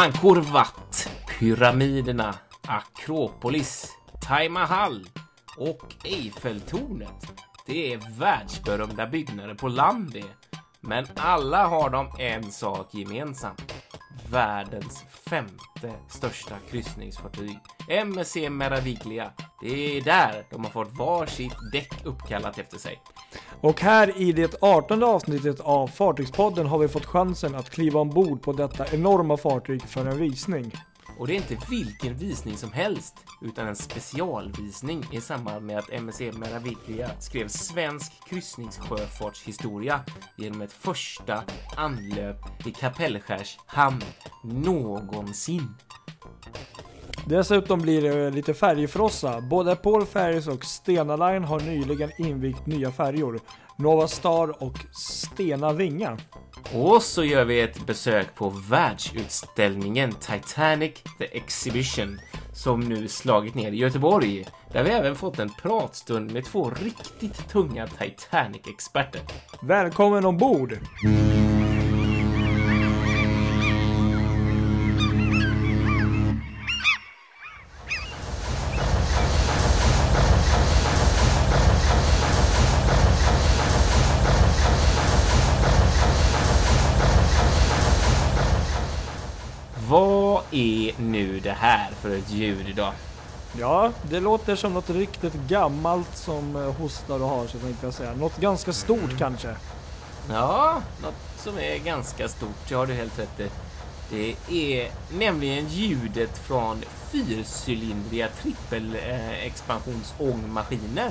Angkor Wat, pyramiderna, Akropolis, Taj Mahal och Eiffeltornet. Det är världsberömda byggnader på land det. Men alla har de en sak gemensamt. Världens femte största kryssningsfartyg. MSC Meraviglia. Det är där de har fått var sitt däck uppkallat efter sig. Och här i det 18 avsnittet av Fartygspodden har vi fått chansen att kliva ombord på detta enorma fartyg för en visning. Och det är inte vilken visning som helst, utan en specialvisning i samband med att MSC Meraviglia skrev svensk kryssningssjöfartshistoria genom ett första anlöp i Kapellskärs hamn någonsin. Dessutom blir det lite färgfrossa. Både Paul Ferries och Stena Line har nyligen invigt nya färjor. Nova Star och Stena Vinga. Och så gör vi ett besök på världsutställningen Titanic The Exhibition som nu slagit ner i Göteborg. Där vi även fått en pratstund med två riktigt tunga Titanic-experter. Välkommen ombord! Vad är nu det här för ett ljud idag? Ja, det låter som något riktigt gammalt som eh, hostar och har sig tänkte jag säga. Något ganska stort kanske. Ja, något som är ganska stort, det har du helt rätt i. Det är nämligen ljudet från fyrcylindriga trippelexpansionsångmaskiner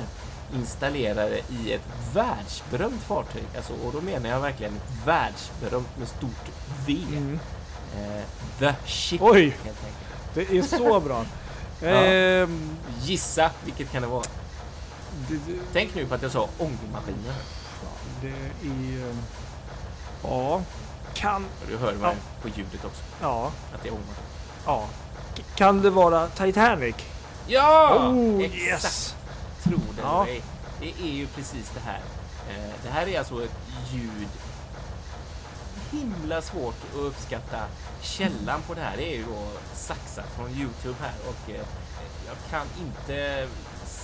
installerade i ett världsberömt fartyg. Alltså, och då menar jag verkligen världsberömt med stort V. Mm. Eh, the Ship, Oj. helt enkelt. Det är så bra. Ja. Ehm, Gissa, vilket kan det vara? det, det, Tänk nu på att jag sa ångmaskiner. det är... Ja, kan... Du hör mig Ja. på ljudet också, Ja, att det är ångmaskiner. ja. Kan det vara Titanic? Ja! Oh, exakt! yes! Tro det Ja. ej. Det är ju precis det här. Eh, det här är alltså ett ljud himla svårt att uppskatta. Källan på det här är ju då saxat från Youtube här och eh, jag kan inte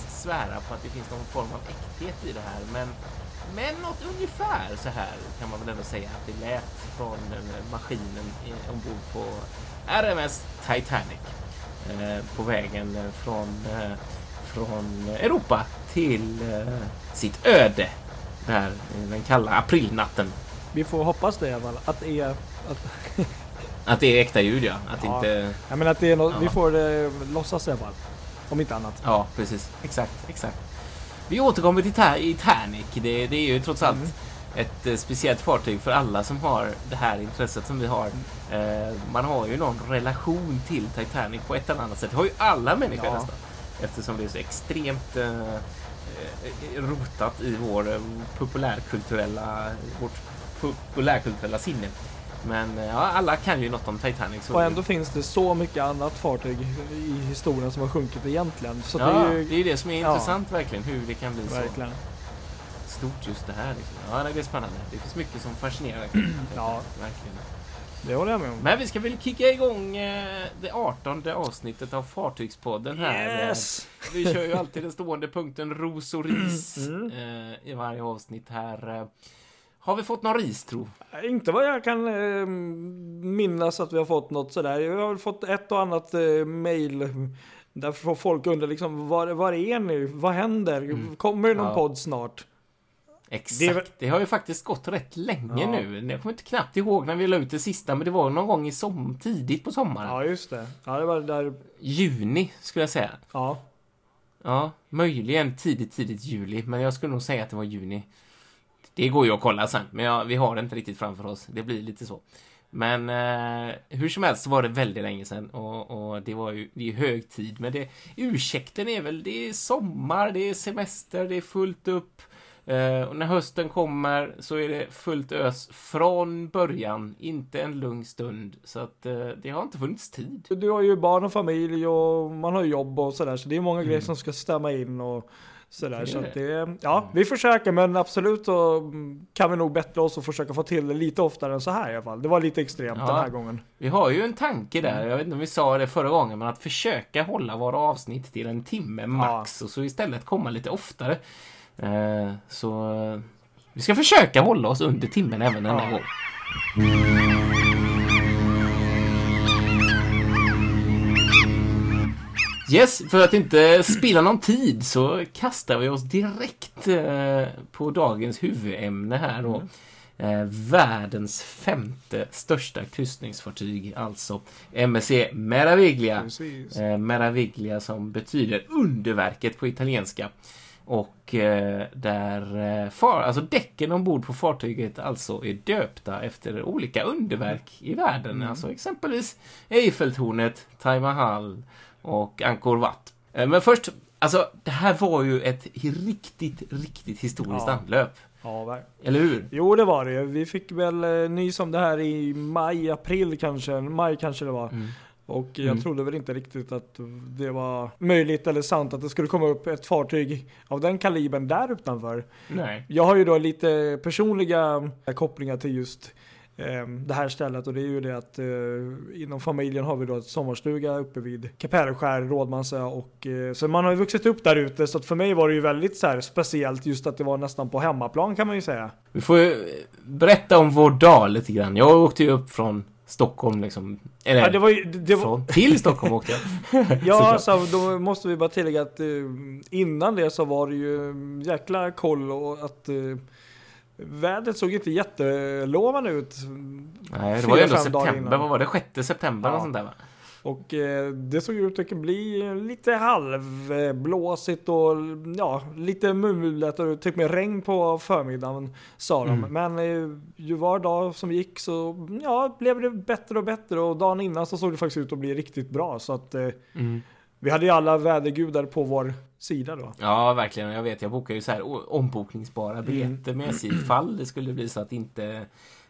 svära på att det finns någon form av äkthet i det här men men något ungefär så här kan man väl ändå säga att det lät från eh, maskinen eh, ombord på RMS Titanic eh, på vägen eh, från, eh, från Europa till sitt öde där den kalla aprilnatten. Vi får hoppas det i alla fall. Att det är... Att, Att det är äkta ljud ja. Att Ja. inte... jag menar att det är något, Ja. vi får eh, låtsas i alla fall. Om inte annat. Ja, precis. Exakt, exakt. Vi återkommer till Ta- Titanic. Det, det är ju trots allt Mm. ett eh, speciellt fartyg för alla som har det här intresset som vi har. Eh, man har ju någon relation till Titanic på ett eller annat sätt. Det har ju alla människor Ja. nästan. Eftersom det är så extremt eh, eh, rotat i vår eh, populärkulturella, vårt populärkulturella sinne. Men eh, ja, alla kan ju något om Titanic. Så Och ändå finns det så mycket annat fartyg i historien som har sjunkit egentligen. Så ja, det är ju... det är det som är ja. intressant verkligen, hur det kan bli så Verkligen. stort just det här. Liksom. Ja, det är spännande. Det finns mycket som fascinerar. Ja. Verkligen. Det håller jag med om. Men vi ska väl kicka igång eh, det 18 avsnittet av Fartygspodden här. Yes! Eh, Vi kör ju alltid den stående punkten ros och ris Mm. eh, i varje avsnitt här. Eh, Har vi fått någon ris tro? Inte vad jag kan eh, minnas att vi har fått något sådär. Vi har väl fått ett och annat eh, mail där får folk undrar liksom var, var är ni? Vad händer? Mm. Kommer det någon Ja. podd snart? Exakt. Det Det, har ju faktiskt gått rätt länge Ja. nu. Jag kommer inte knappt ihåg när vi la ut det sista, men det var någon gång i som, tidigt på sommaren. Ja, just det. Ja, det var där. Juni, skulle jag säga. Ja, Ja, möjligen tidigt, tidigt juli, men jag skulle nog säga att det var juni. Det går ju att kolla sen, men ja, vi har det inte riktigt framför oss. Det blir lite så. Men eh, hur som helst så var det väldigt länge sedan och, och det var ju det är hög tid. Men det, ursäkten är väl, det är sommar, det är semester, det är fullt upp. Eh, och när hösten kommer så är det fullt ös från början, inte en lugn stund. Så att eh, det har inte funnits tid. du har ju barn och familj och man har jobb och sådär. Så det är många Mm. grejer som ska stämma in och Sådär, så att det, ja, vi försöker men absolut så kan vi nog bättra oss och försöka få till det lite oftare än så här i alla fall. Det var lite extremt Ja. den här gången. Vi har ju en tanke där, jag vet inte om vi sa det förra gången, men att försöka hålla våra avsnitt till en timme max och så istället komma lite oftare. Eh, så eh, vi ska försöka hålla oss under timmen även denna Ja. gång. Yes, för att inte spilla någon tid så kastar vi oss direkt eh, på dagens huvudämne här då. Eh, världens femte största kryssningsfartyg, alltså MSC Meraviglia. Precis. Meraviglia som betyder underverket på italienska. Och eh, där eh, far, alltså däcken ombord på fartyget alltså är döpta efter olika underverk i världen. Alltså exempelvis Eiffeltornet, Taj Mahal och Angkor Wat. Eh, men först, alltså det här var ju ett riktigt, riktigt historiskt Ja. anlöp. Ja, Eller hur? Jo det var det Vi fick väl eh, nys om det här i maj, april kanske. Maj kanske det var. Mm. Och jag Mm. trodde väl inte riktigt att det var möjligt eller sant att det skulle komma upp ett fartyg av den kalibern där utanför. Nej. Jag har ju då lite personliga kopplingar till just eh, det här stället och det är ju det att eh, inom familjen har vi då ett sommarstuga uppe vid Kapellskär, Rådmansö och eh, så man har ju vuxit upp där ute så att för mig var det ju väldigt så här speciellt just att det var nästan på hemmaplan kan man ju säga. Vi får ju berätta om vår dag lite grann. Jag åkte ju upp från Stockholm liksom. Eller Ja, det var ju, det, var, från, till Stockholm åkte jag. Ja, så då måste vi bara tillägga att eh, innan det så var det ju jäkla koll och att eh, vädret såg inte jättelovande ut. Nej, det var ju ändå september. Vad var det? 6 september Ja. och sånt där va? Och eh, det såg ut att bli lite halvblåsigt och ja, lite mulet och typ med regn på förmiddagen sa de. Mm. Men eh, ju var dag som gick så ja, blev det bättre och bättre och dagen innan så såg det faktiskt ut att bli riktigt bra. Så att eh, vi hade ju alla vädergudar på vår sida då. Ja, verkligen. Jag vet, jag bokar ju så här ombokningsbara biljetter med sig ifall det skulle bli så att inte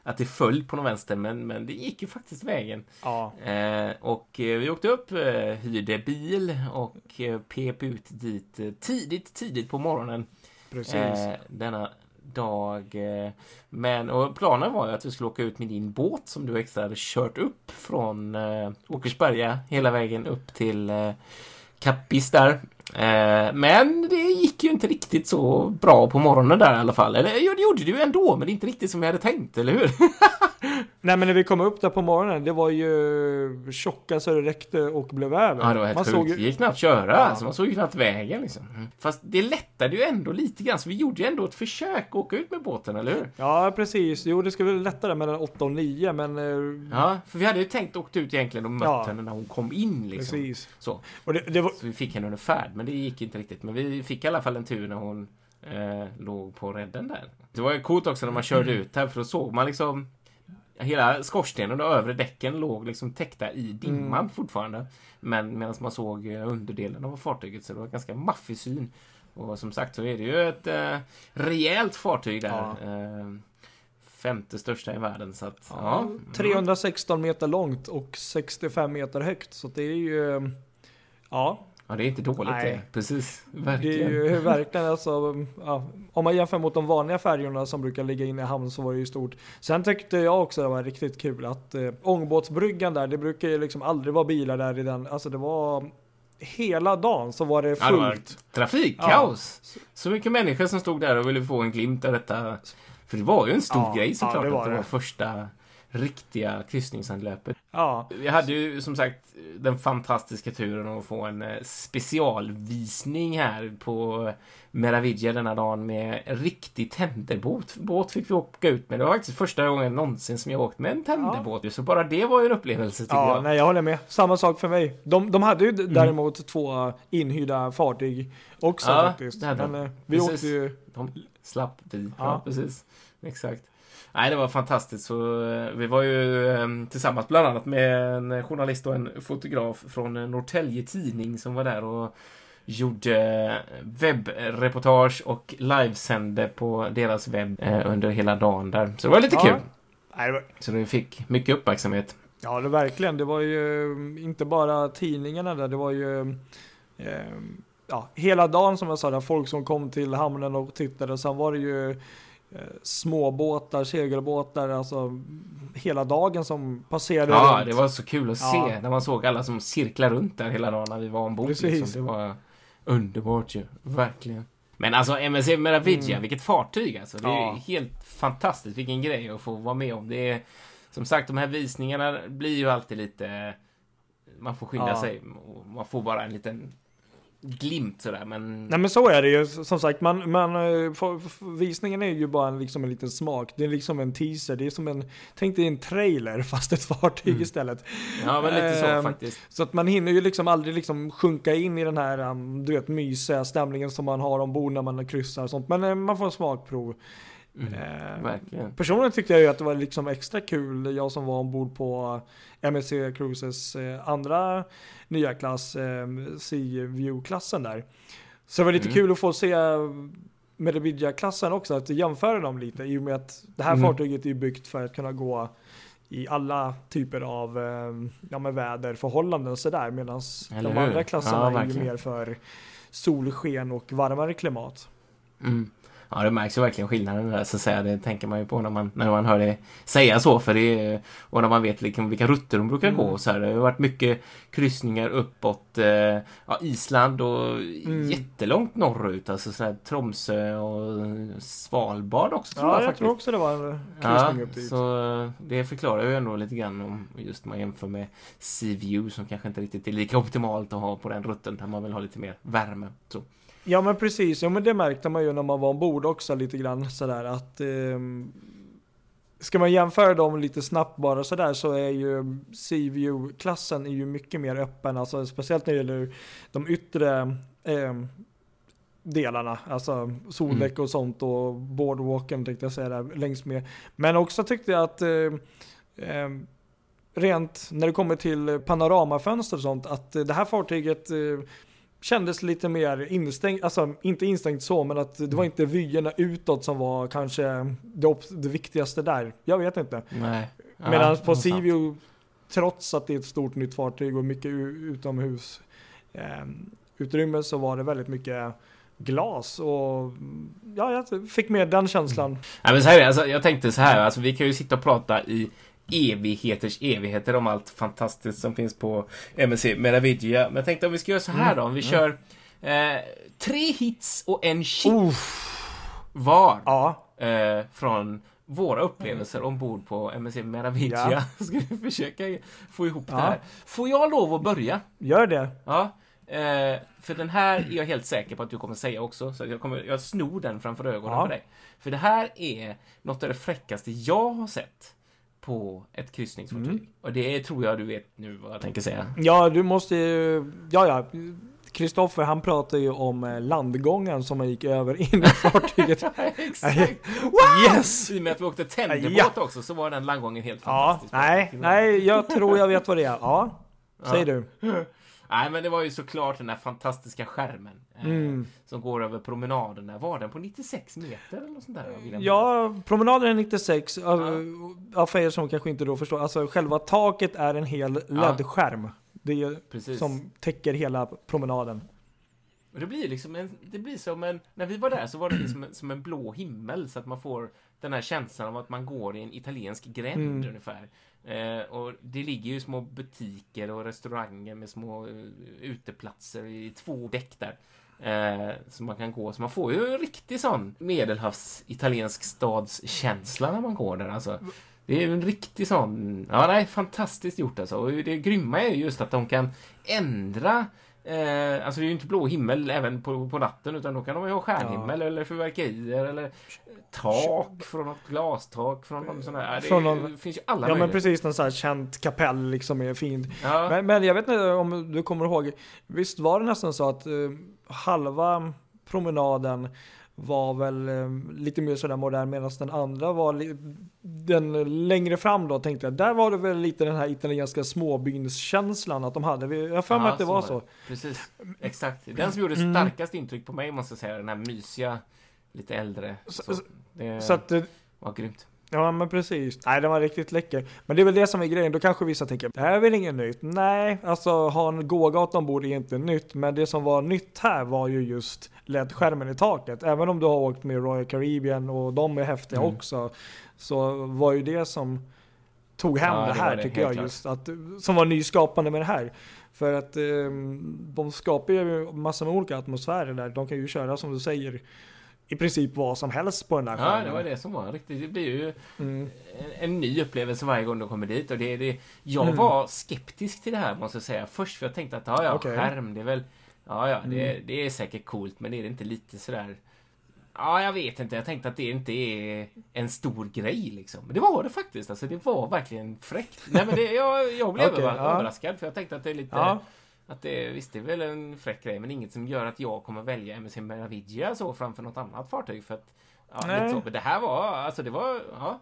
att det föll på någon vänster, men, men det gick ju faktiskt vägen. Ja, Eh, och eh, vi åkte upp, eh, hyrde bil och eh, pep ut dit eh, tidigt, tidigt på morgonen. precis. eh, denna dag. Men och planen var ju att vi skulle åka ut med din båt som du extra hade kört upp från eh, Åkersberga hela vägen upp till eh, Kappis där. Eh, men det gick ju inte riktigt så bra på morgonen där i alla fall. Eller jo, det gjorde det ju ändå, men det är inte riktigt som vi hade tänkt, eller hur? Nej men när vi kom upp där på morgonen, det var ju tjocka så det räckte och blev över. Ja, det var helt Man sjukt. såg Det gick knappt köra. Ja. Alltså, man såg ju knappt vägen liksom. Fast det lättade ju ändå lite grann, så vi gjorde ju ändå ett försök att åka ut med båten, eller hur? ja precis, jo det skulle bli lättare mellan 8 och 9 men eh, Ja, för vi hade ju tänkt åkt ut egentligen och mött Ja. henne när hon kom in liksom. precis. Så. Det, det var, så vi fick henne under färd, men det gick inte riktigt. Men vi fick i alla fall en tur när hon eh, låg på redden där. Det var ju coolt också när man körde ut här, för då såg man liksom Hela skorstenen och övre däcken låg liksom täckta i dimman Mm. fortfarande. Men medan man såg eh, underdelen av fartyget så det var ganska maffig syn. Och som sagt så är det ju ett eh, rejält fartyg där. Ja. Eh, femte största i världen så att ja. ja, 316 meter långt och 65 meter högt så det är ju Ja, Ja, det är inte dåligt Nej. det. Precis. det är Verkligen. ju verkligen alltså, ja, om man jämför mot de vanliga färjorna som brukar ligga inne i hamn så var det ju stort. Sen tyckte jag också det var riktigt kul att eh, ångbåtsbryggan där, det brukar ju liksom aldrig vara bilar där i den, alltså det var hela dagen så var det Ja, det var fullt. trafikkaos. Så mycket människor som stod där och ville få en glimt av detta. För det var ju en stor Ja, grej ja, såklart det var att det det. var första riktiga kryssningsanlöpet. Ja, Vi hade ju som sagt den fantastiska turen att få en eh, specialvisning här på Meraviglia denna dagen med riktig tenderbåt. Båt fick vi åka ut med. Det var faktiskt första gången någonsin som jag åkt med en tenderbåt. Så bara det var ju en upplevelse tycker ja jag. nej jag håller med. Samma sak för mig. De, de hade ju Mm. däremot två inhyrda fartyg också Ja, faktiskt. Men eh, vi Precis. åkte ju, De slapp vi. Ja, Ja. precis. Exakt. Nej, det var fantastiskt. Så, eh, vi var ju eh, tillsammans bland annat med en journalist och en fotograf från eh, Norrtälje Tidning som var där och gjorde webbreportage och livesände på deras webb eh, under hela dagen där. Så det var lite Ja. kul. nej, det var, Så vi fick mycket uppmärksamhet. Ja, det verkligen. Det var ju eh, inte bara tidningarna där. Det var ju eh, ja, hela dagen som jag sa, där folk som kom till hamnen och tittade. Sen var det ju eh, småbåtar, segelbåtar, alltså hela dagen som passerade Ja, runt. det var så kul att Ja. se när man såg alla som cirklar runt där hela dagen när vi var ombord. Liksom. Det var underbart ju, verkligen. Men alltså MSC Meraviglia, Mm. vilket fartyg alltså. Det är Ja. helt fantastiskt, vilken grej att få vara med om. Det är, som sagt, de här visningarna blir ju alltid lite... Man får skynda Ja. sig man får bara en liten glimt sådär, men... Nej men så är det ju, som sagt, man, man, eh, för- visningen är ju bara en, liksom en liten smak. Det är liksom en teaser, det är som en, tänk dig en trailer fast ett fartyg Mm. istället. Ja, men lite så Ehm, faktiskt. Så att man hinner ju liksom aldrig liksom sjunka in i den här, um, du vet, mysiga stämningen som man har ombord när man kryssar och sånt. Men eh, man får en smakprov. Mm, Eh, verkligen. Personligen tyckte jag ju att det var liksom extra kul, jag som var ombord på MSC Cruises eh, andra nya klass, eh, Sea View-klassen där. Så det var lite Mm. kul att få se Meraviglia-klassen också, att jämföra dem lite i och med att det här Mm. fartyget är byggt för att kunna gå i alla typer av eh, ja, men väderförhållanden och sådär medan de andra klasserna Ja, är ju mer för solsken och varmare klimat. Mm. Ja, det märks ju verkligen skillnaden där, så att säga. Det tänker man ju på när man, när man hör det säga så. För det och när man vet liksom vilka rutter de brukar Mm. gå. Så här, det har varit mycket kryssningar uppåt eh, ja, Island och Mm. jättelångt norrut. Alltså så här, Tromsö och Svalbard också tror Ja, jag, jag faktiskt. tror också det var en Ja, kryssning upp dit. så det förklarar ju ändå lite grann om just man jämför med Sea View som kanske inte riktigt är lika optimalt att ha på den rutten där man vill ha lite mer värme. Så. Ja men precis, ja men det märkte man ju när man var ombord också lite grann sådär att ehm, Ska man jämföra dem lite snabbt bara sådär så är ju Sea View-klassen är ju mycket mer öppen, alltså speciellt när det gäller de yttre ehm, delarna, alltså soldäck och sånt och boardwalken tänkte jag säga där längs med. Men också tyckte jag att ehm, rent när det kommer till panoramafönster och sånt, att eh, det här fartyget eh, kändes lite mer instängt, alltså inte instängt så, men att det var inte vyerna utåt som var kanske det, det viktigaste där. Jag vet inte. Nej. Ja, Medan på View, trots att det är ett stort nytt fartyg och mycket utomhus eh, utrymme så var det väldigt mycket glas och ja, jag fick med den känslan. Ja, men så här alltså, jag tänkte så här, alltså, vi kan ju sitta och prata i evigheters evigheter om allt fantastiskt som finns på MSC Meraviglia. Men jag tänkte om vi ska göra så här då, om vi kör eh, tre hits och en shit var Ja, eh, från våra upplevelser ombord på MSC Meraviglia. Ja. Ska vi försöka få ihop Ja. det här. Får jag lov att börja? gör det. Ja, eh, för den här är jag helt säker på att du kommer säga också, så jag, kommer, jag snor den framför ögonen Ja. på dig. För det här är något av det fräckaste jag har sett på ett kryssningsfartyg. Mm. Och det tror jag du vet nu vad jag tänker säga. Ja, du måste ju, ja ja. Kristoffer han pratar ju om eh, landgången som man gick över in i fartyget. Exakt! yes! I och med att vi åkte tenderbåt Ja. också så var den landgången helt Ja, fantastisk. nej, nej, jag tror jag vet vad det är. Ja, säg du. Nej, men det var ju såklart den där fantastiska skärmen. Eh, Mm. Som går över promenaden där. Var den på 96 meter eller något sånt där? Ja, promenaden är 96. Ja. Ja, för er som kanske inte då förstår. Alltså själva taket är en hel LED-skärm. Det är Precis. som täcker hela promenaden. Och det blir liksom en, det blir som en, när vi var där så var det liksom som en blå himmel så att man får den här känslan av att man går i en italiensk gränd Mm. ungefär. Eh, och det ligger ju små butiker och restauranger med små eh, uteplatser i två däck där. Eh, som man kan gå, så man får ju en riktig sån medelhavs italiensk stadskänsla när man går där alltså. Det är ju en riktig sån, ja nej, fantastiskt gjort alltså. Och det grymma är ju just att de kan ändra Eh, alltså det är ju inte blå himmel även på, på natten utan då kan de ju ha stjärnhimmel eller fyrverkerier eller tak från något glastak från någon sån här. Det, någon- det finns ju alla Ja men möjligheter. precis, en sån här känt kapell liksom är fint. Ja. Men, men jag vet inte om du kommer ihåg, visst var det nästan så att eh, halva promenaden var väl eh, lite mer sådär modern medan den andra var den längre fram då tänkte jag. Där var det väl lite den här italienska småbynskänslan att de hade. Jag har för mig att det var så. Precis, exakt. Den som gjorde Mm. starkast intryck på mig måste jag säga, den här mysiga, lite äldre. Så- Så, det Så att eh, var grymt. Ja men precis. Nej den var riktigt läcker. Men det är väl det som är grejen. Då kanske vissa tänker, det här är väl inget nytt? Nej, alltså ha en gågata ombord är inte nytt. Men det som var nytt här var ju just LED-skärmen i taket. Även om du har åkt med Royal Caribbean och de är häftiga mm. också. Så var ju det som tog hem ja, det här det tycker jag klart. just. Att, som var nyskapande med det här. För att eh, de skapar ju massor med olika atmosfärer där. De kan ju köra som du säger i princip vad som helst på den här skärmen. Ja, det var det som var riktigt. Det blir ju mm. en, en, ny upplevelse varje gång de kommer dit. Och det, det, jag mm. var skeptisk till det här måste jag säga. Först för jag tänkte att ja, ja, okay. skärm, det är väl... Ja, ja, det, mm. det är säkert coolt, men är det inte lite sådär... Ja, jag vet inte. Jag tänkte att det inte är en stor grej liksom. Men det var det faktiskt. Alltså, det var verkligen fräckt. Nej, men det, jag, jag blev okay, överraskad, ja. för jag tänkte att det är lite... Ja. Att det, visst, det är väl en fräck grej, men inget som gör att jag kommer välja MSC Meravigia så framför något annat fartyg. För att, ja, Nej. så. Men det här var, alltså det var, ja,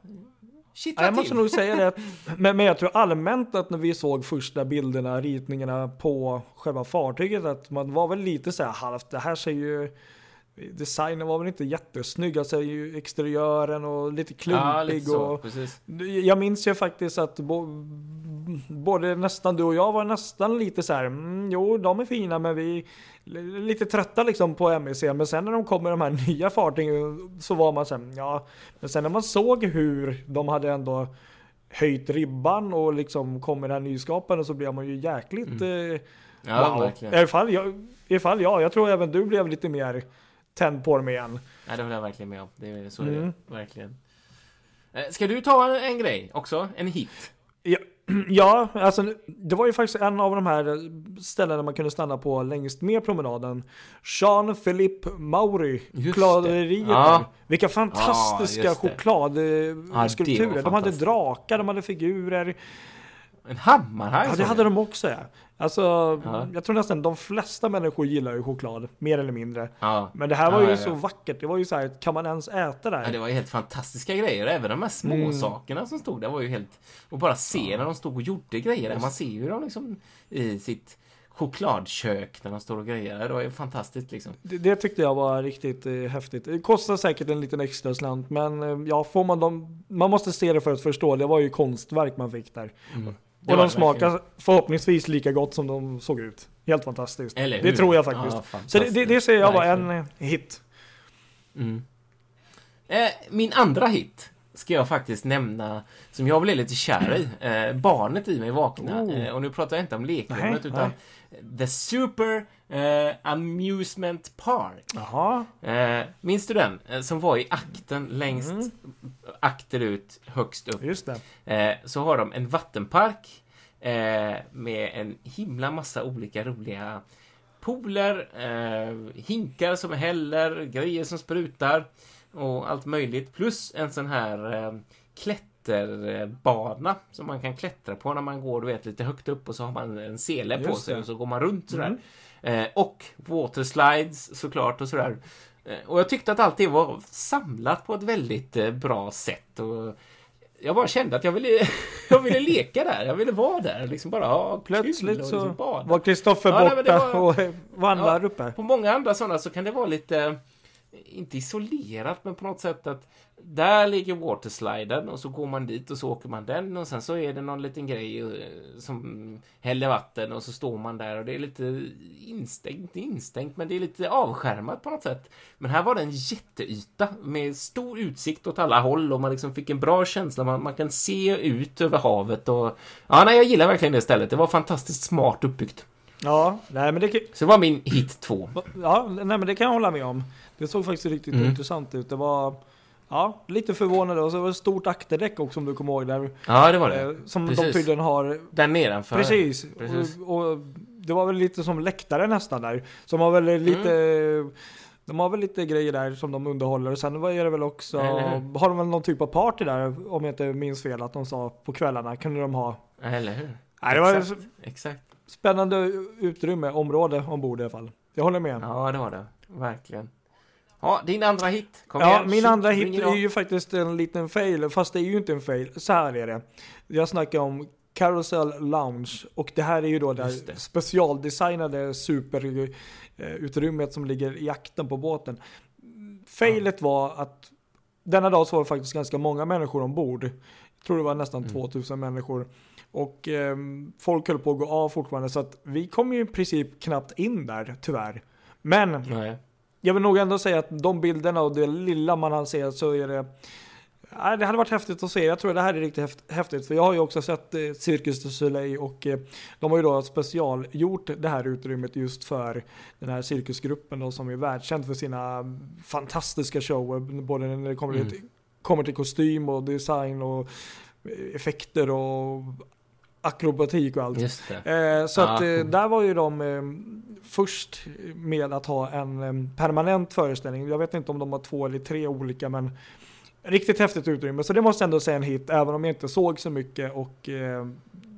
Shit, jag måste nog säga det. Men, men jag tror allmänt att när vi såg första bilderna, ritningarna på själva fartyget, att man var väl lite så här halvt, det här ser ju Designen var väl inte jättesnygg, alltså exteriören och lite klumpig. Ja, lite så, och, precis. Jag minns ju faktiskt att både nästan du och jag var nästan lite så här, mm, jo de är fina men vi är lite trötta liksom på MEC. Men sen när de kommer de här nya fartygen så var man så här, ja. Men sen när man såg hur de hade ändå höjt ribban och liksom kom med det här nyskapande så blev man ju jäkligt mm. eh, ja, wow. Verkligen. I fall jag, i fall jag, jag tror även du blev lite mer tänd på dem igen. Nej, det håller jag verkligen med om. Det är så mm. det, verkligen. Eh, ska du ta en grej också? En hit? Ja, Ja, alltså det var ju faktiskt en av de här ställena man kunde stanna på längst med promenaden. Jean-Philippe Mauri, chokladeriet. Ja. Vilka fantastiska ja, chokladskulpturer. Ja, de hade drakar, de hade figurer. En hammarhaj? Ja, det hade de också ja. Alltså, ja. jag tror nästan de flesta människor gillar ju choklad, mer eller mindre. Ja. Men det här var ja, ju så vackert. Det var ju så här, kan man ens äta det här? Ja, det var ju helt fantastiska grejer. Även de här små mm. sakerna som stod där var ju helt... Och bara se när de stod och gjorde grejer där. Man ser ju dem liksom i sitt chokladkök när de står och grejer. Det var ju fantastiskt liksom. Det, det tyckte jag var riktigt eh, häftigt. Det kostar säkert en liten extra slant, men eh, ja, får man dem... Man måste se det för att förstå. Det var ju konstverk man fick där. Mm. Och de smakar förhoppningsvis lika gott som de såg ut. Helt fantastiskt. Det tror jag faktiskt. Ja. Så det, det, det ser jag var en hit. Mm. Eh, min andra hit ska jag faktiskt nämna, som jag blev lite kär i. Eh, barnet i mig vakna. Oh. Eh, och nu pratar jag inte om lekrummet utan The Super eh, Amusement Park. Jaha. Eh, minns du den? Eh, som var i akten längst mm. akterut, högst upp. Just det. Eh, så har de en vattenpark eh, med en himla massa olika roliga pooler, eh, hinkar som häller, grejer som sprutar och allt möjligt. Plus en sån här eh, klätterbana som man kan klättra på när man går du vet, lite högt upp och så har man en sele på sig och så går man runt sådär. Mm. Eh, och waterslides såklart och sådär. Eh, och jag tyckte att allt det var samlat på ett väldigt eh, bra sätt. Och jag bara kände att jag ville, jag ville leka där. Jag ville vara där. Liksom bara ha Plötsligt kul så liksom var Kristoffer ja, borta var, och vandrade ja, uppe. På många andra sådana så kan det vara lite inte isolerat, men på något sätt att där ligger watersliden och så går man dit och så åker man den och sen så är det någon liten grej eh, som häller vatten och så står man där och det är lite instängt, instängt, men det är lite avskärmat på något sätt. Men här var det en jätteyta med stor utsikt åt alla håll och man liksom fick en bra känsla. Man, man kan se ut över havet och ja, nej, jag gillar verkligen det stället. Det var fantastiskt smart uppbyggt. Ja, nej men det... Så det var min hit två. Ja, nej men det kan jag hålla med om. Det såg faktiskt riktigt mm. intressant ut. Det var ja, lite förvånande och så var det ett stort akterdäck också om du kommer ihåg. Där, ja, det var det. Eh, som precis. de tydligen har... Där nedanför. Precis. precis. Och, och, det var väl lite som läktare nästan där. Som har väl lite... Mm. De har väl lite grejer där som de underhåller. Och sen är det väl också, har de väl någon typ av party där, om jag inte minns fel, att de sa på kvällarna kunde de ha. Eller hur? Nej, det var exakt. exakt. Spännande utrymme, område ombord i alla fall. Jag håller med. Ja, det var det. Verkligen. Ja, din andra hit. Kom ja, igen. min andra hit är ju faktiskt en liten fail, fast det är ju inte en fail. Så här är det. Jag snackar om Carousel Lounge och det här är ju då det, det. specialdesignade superutrymmet som ligger i akten på båten. Failet ja. var att denna dag så var det faktiskt ganska många människor ombord. Jag tror det var nästan Mm. 2000 människor. Och eh, folk höll på att gå av fortfarande så att vi kom ju i princip knappt in där tyvärr. Men Nej. Jag vill nog ändå säga att de bilderna och det lilla man har sett så är det det hade varit häftigt att se. Jag tror det här är riktigt häft- häftigt. För jag har ju också sett eh, Cirkus du Soleil och eh, de har ju då specialgjort det här utrymmet just för den här cirkusgruppen då som är världskänd för sina fantastiska shower. Både när det kommer, Mm. till, kommer till kostym och design och effekter och akrobatik och allt. Just det. Eh, så Ja. att eh, där var ju de eh, först med att ha en eh, permanent föreställning. Jag vet inte om de har två eller tre olika men riktigt häftigt utrymme. Så det måste jag ändå säga en hit även om jag inte såg så mycket och eh,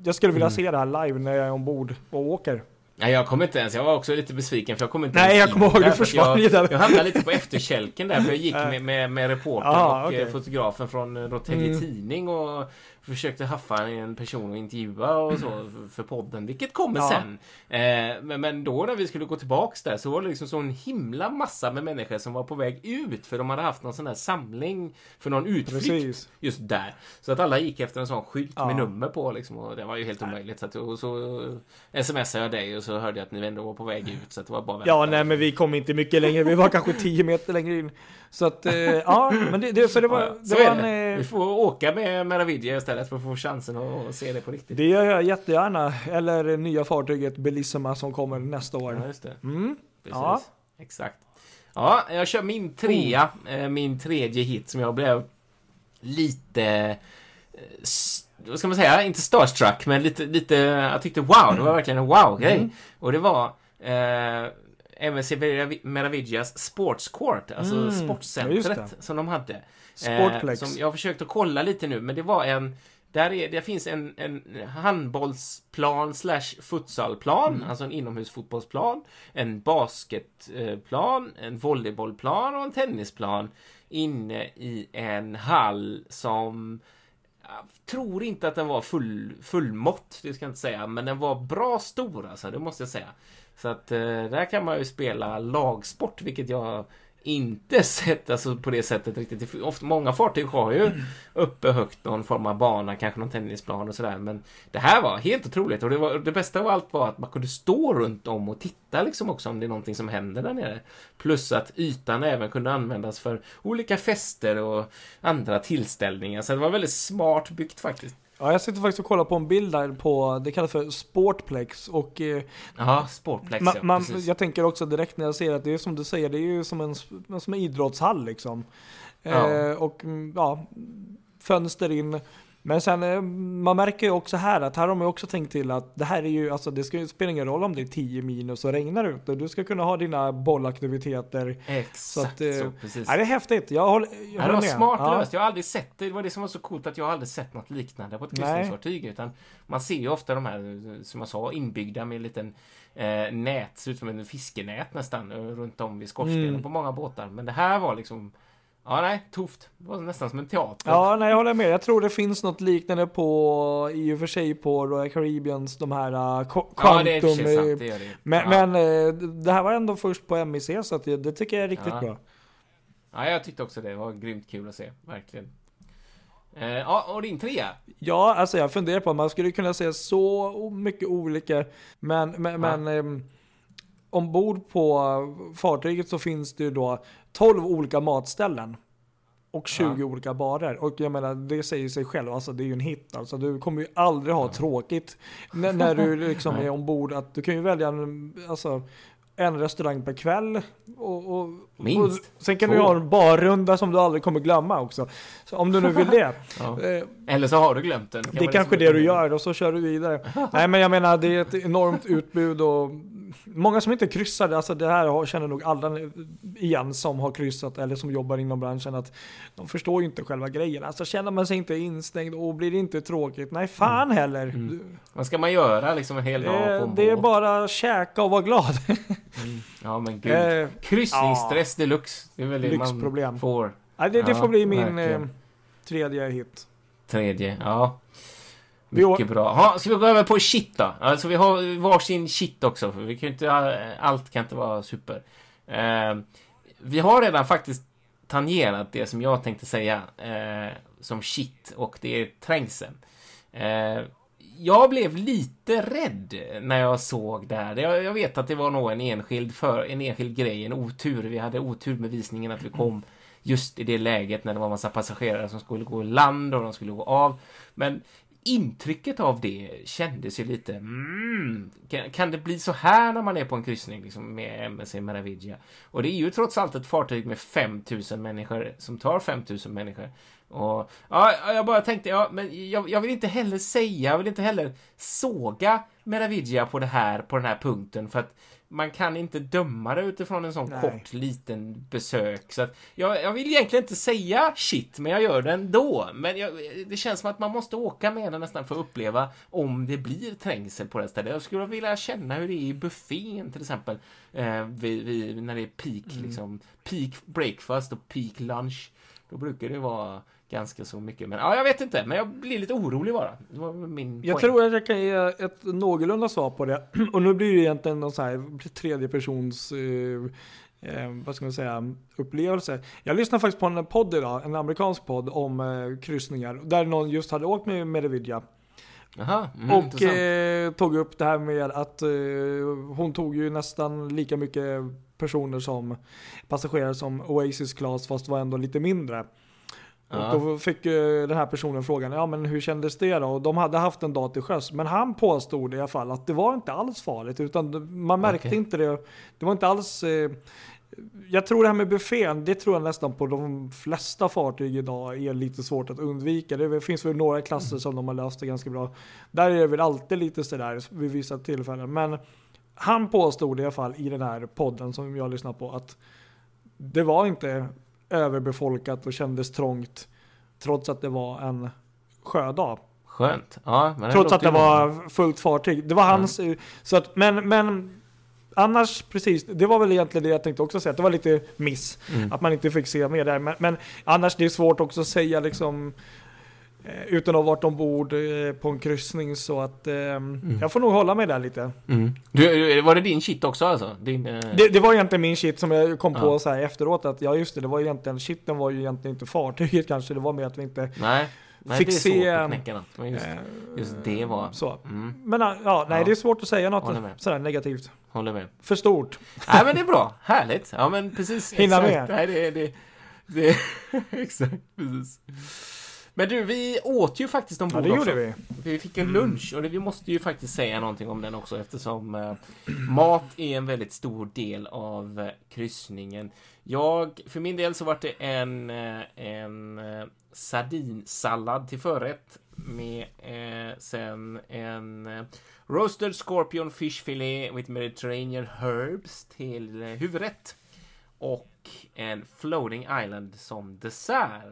jag skulle vilja Mm. se det här live när jag är ombord och åker. Nej, jag kommer inte ens. Jag var också lite besviken för jag kommer inte Nej, jag kommer ihåg, du försvann ju jag, där. jag hamnade lite på efterkälken där för jag gick med, med, med reportern och eh, okej. fotografen från Norrtälje Mm. Tidning och försökte haffa en person och intervjua och så för- podden, vilket kommer Ja. sen. Eh, men, men då när vi skulle gå tillbaks där så var det liksom så en himla massa med människor som var på väg ut för de hade haft någon sån här samling för någon utflykt Precis. just där. Så att alla gick efter en sån skylt Ja. med nummer på liksom och det var ju helt omöjligt. Så, att, och så smsade jag dig och så hörde jag att ni ändå var på väg ut så att det var bara Ja, nej men vi kom inte mycket längre. Vi var kanske 10 meter längre in. Så att, eh, ja, men det, det, så det var, Ja, det så var är en, det. eh, Vi får åka med Meravidia istället för att få chansen att se det på riktigt. Det gör jag jättegärna. Eller nya fartyget Bellissima som kommer nästa Ja, år. just det. Mm. Precis. Ja. Exakt. Ja, jag kör min trea, eh, min tredje hit som jag blev lite... eh, Vad ska man säga? Inte starstruck, men lite, lite... Jag tyckte wow, det var verkligen en wow-grej. Mm. Och det var... Eh, MSC Meravi- Meravigias Sports Court, alltså Mm, ja, sportcentret som de hade. Sportplex. Eh, som jag har försökt att kolla lite nu, men det var en... Där är, det finns en, en handbollsplan slash futsalplan, Mm. alltså en inomhusfotbollsplan, en basketplan, en volleybollplan och en tennisplan inne i en hall som jag tror inte att den var full, fullmått, det ska jag inte säga, men den var bra stor alltså, det måste jag säga. Så att eh, där kan man ju spela lagsport, vilket jag inte sett alltså på det sättet riktigt. Ofta, många fartyg har ju uppe högt någon form av bana, kanske någon tennisplan och sådär. Men det här var helt otroligt och det, var, det bästa av allt var att man kunde stå runt om och titta liksom också om det är någonting som händer där nere. Plus att ytan även kunde användas för olika fester och andra tillställningar. Så det var väldigt smart byggt faktiskt. Ja, jag sitter faktiskt och kollar på en bild där på, det kallas för Sportplex och eh, Ja, Sportplex man, ja, man, jag tänker också direkt när jag ser att det är som du säger, det är ju som en, som en idrottshall liksom. Ja. Eh, och mm, ja, fönster in. Men sen, eh, man märker ju också här att här har man ju också tänkt till att det här är ju, alltså det ska ju spela ingen roll om det är 10 minus och regnar ute. Du ska kunna ha dina bollaktiviteter. Exakt Så att, eh, så, precis. Ja, det är häftigt, jag håller, jag Ja, det håller var med. smart ja. löst. Jag har aldrig sett det. Det var det som var så coolt att jag aldrig sett något liknande på ett Nej. kryssningsfartyg. Utan man ser ju ofta de här, som jag sa, inbyggda med en liten eh, nät, ser ut som en fiskenät nästan, eh, runt om vid skorstenen Mm. på många båtar. Men det här var liksom, ja nej, tufft. Det var nästan som en teater. Ja, nej jag håller med. Jag tror det finns något liknande på, i och för sig på Royal Caribbeans, de här uh, Qu- Ja, det är Quantum. eh, sant. Det gör det. men ja. men eh, det här var ändå först på MIC så det, det tycker jag är riktigt Ja. bra. ja, jag tyckte också det. Det var grymt kul att se. Verkligen. Eh, ja, och din trea? Ja, alltså jag funderar på man skulle kunna se så mycket olika, men, men, Ja. men ehm, ombord på fartyget så finns det ju då 12 olika matställen. Och 20 olika barer. Och jag menar, det säger sig själv, alltså det är ju en hit. Alltså du kommer ju aldrig ha tråkigt när, när du liksom är ombord. Att du kan ju välja en, alltså, en restaurang per kväll. Och, och, Minst. Och sen kan Två. du ha en barrunda som du aldrig kommer glömma också. Så om du nu vill det. Ja. Eh, Eller så har du glömt den. Kan det är kanske det du gör och så kör du vidare. Nej men jag menar det är ett enormt utbud och många som inte kryssar, alltså det här känner nog alla igen som har kryssat eller som jobbar inom branschen att de förstår ju inte själva grejen. Alltså känner man sig inte instängd och blir det inte tråkigt, nej fan heller. Mm. Vad ska man göra liksom en hel dag på en det är båt? bara käka och vara glad. Ja men gud. Eh, Kryssningsstress deluxe. Det är väl det Lyxproblem. man får. nej, det, det Ja, får bli min eh, tredje hit. Tredje, ja. Mycket bra. Ha, ska vi gå över på shit då? Alltså vi har varsin shit också. För vi kan inte, allt kan inte vara super. Eh, vi har redan faktiskt tangerat det som jag tänkte säga eh, som shit och det är trängseln. Eh, jag blev lite rädd när jag såg det här. Jag, jag, vet att det var nog en enskild, för, en enskild grej, en otur. Vi hade otur med visningen att vi kom just i det läget när det var massa passagerare som skulle gå i land och de skulle gå av. Men intrycket av det kändes ju lite, mm, kan, kan, det bli så här när man är på en kryssning liksom, med MSC Meraviglia? Och det är ju trots allt ett fartyg med 5000 människor som tar 5000 människor. Och ja, jag bara tänkte, ja, men jag, jag, vill inte heller säga, jag vill inte heller såga Meraviglia på det här, på den här punkten, för att man kan inte döma det utifrån en sån Nej. kort liten besök. Så att jag, jag, vill egentligen inte säga shit, men jag gör det ändå. Men jag, det känns som att man måste åka med den nästan för att uppleva om det blir trängsel på det stället. Jag skulle vilja känna hur det är i buffén till exempel. Eh, vid, vid, när det är peak, mm. liksom. Peak breakfast och peak lunch. Då brukar det vara ganska så mycket. Men ja, jag vet inte, men jag blir lite orolig bara. Det var min Jag tror att jag kan ge ett någorlunda svar på det. Och nu blir det egentligen någon sån här tredje persons eh, eh, vad ska man säga, upplevelse. Jag lyssnade faktiskt på en podd idag, en amerikansk podd om eh, kryssningar. Där någon just hade åkt med Meravidia. Aha, mm, och eh, tog upp det här med att eh, hon tog ju nästan lika mycket personer som passagerare som Oasis Class fast var ändå lite mindre. Ja. Och då fick den här personen frågan, ja men hur kändes det då? Och de hade haft en dag till sjöss. Men han påstod i alla fall att det var inte alls farligt. Utan man märkte okay. inte det. Det var inte alls... Eh, jag tror det här med buffén, det tror jag nästan på de flesta fartyg idag är lite svårt att undvika. Det finns väl några klasser mm. som de har löst det ganska bra. Där är det väl alltid lite sådär vid vissa tillfällen. Men han påstod i alla fall i den här podden som jag lyssnat på att det var inte överbefolkat och kändes trångt trots att det var en sjödag. Skönt. Ja, men trots att det var fullt fartyg. Det var hans, mm. så att, men, men annars precis, det var väl egentligen det jag tänkte också säga, att det var lite miss. Mm. Att man inte fick se mer där. Men, men annars det är svårt också att säga liksom utan att ha varit ombord eh, på en kryssning så att eh, mm. jag får nog hålla mig där lite. Mm. Du, var det din shit också alltså? Din, eh... det, det, var egentligen min shit som jag kom ja. på så här efteråt att ja just det, det var egentligen shiten var ju egentligen inte fartyget kanske, det var mer att vi inte Nej. Nej, fick det är se... svårt att knäcka något. Men just, just det var... Så. Mm. Men ja, nej ja. det är svårt att säga något sådär negativt. Håller med. För stort. Nej men det är bra, härligt. Ja men precis. Hinna med. Nej, det, det, det, exakt, precis. Men du, vi åt ju faktiskt ombord ja, det också. gjorde vi. Vi fick en lunch och det, vi måste ju faktiskt säga någonting om den också eftersom eh, mat är en väldigt stor del av eh, kryssningen. Jag, för min del så var det en, eh, en eh, sardinsallad till förrätt med eh, sen en eh, roasted scorpion fish fillet with mediterranean herbs till eh, huvudrätt. Och en Floating Island som dessert.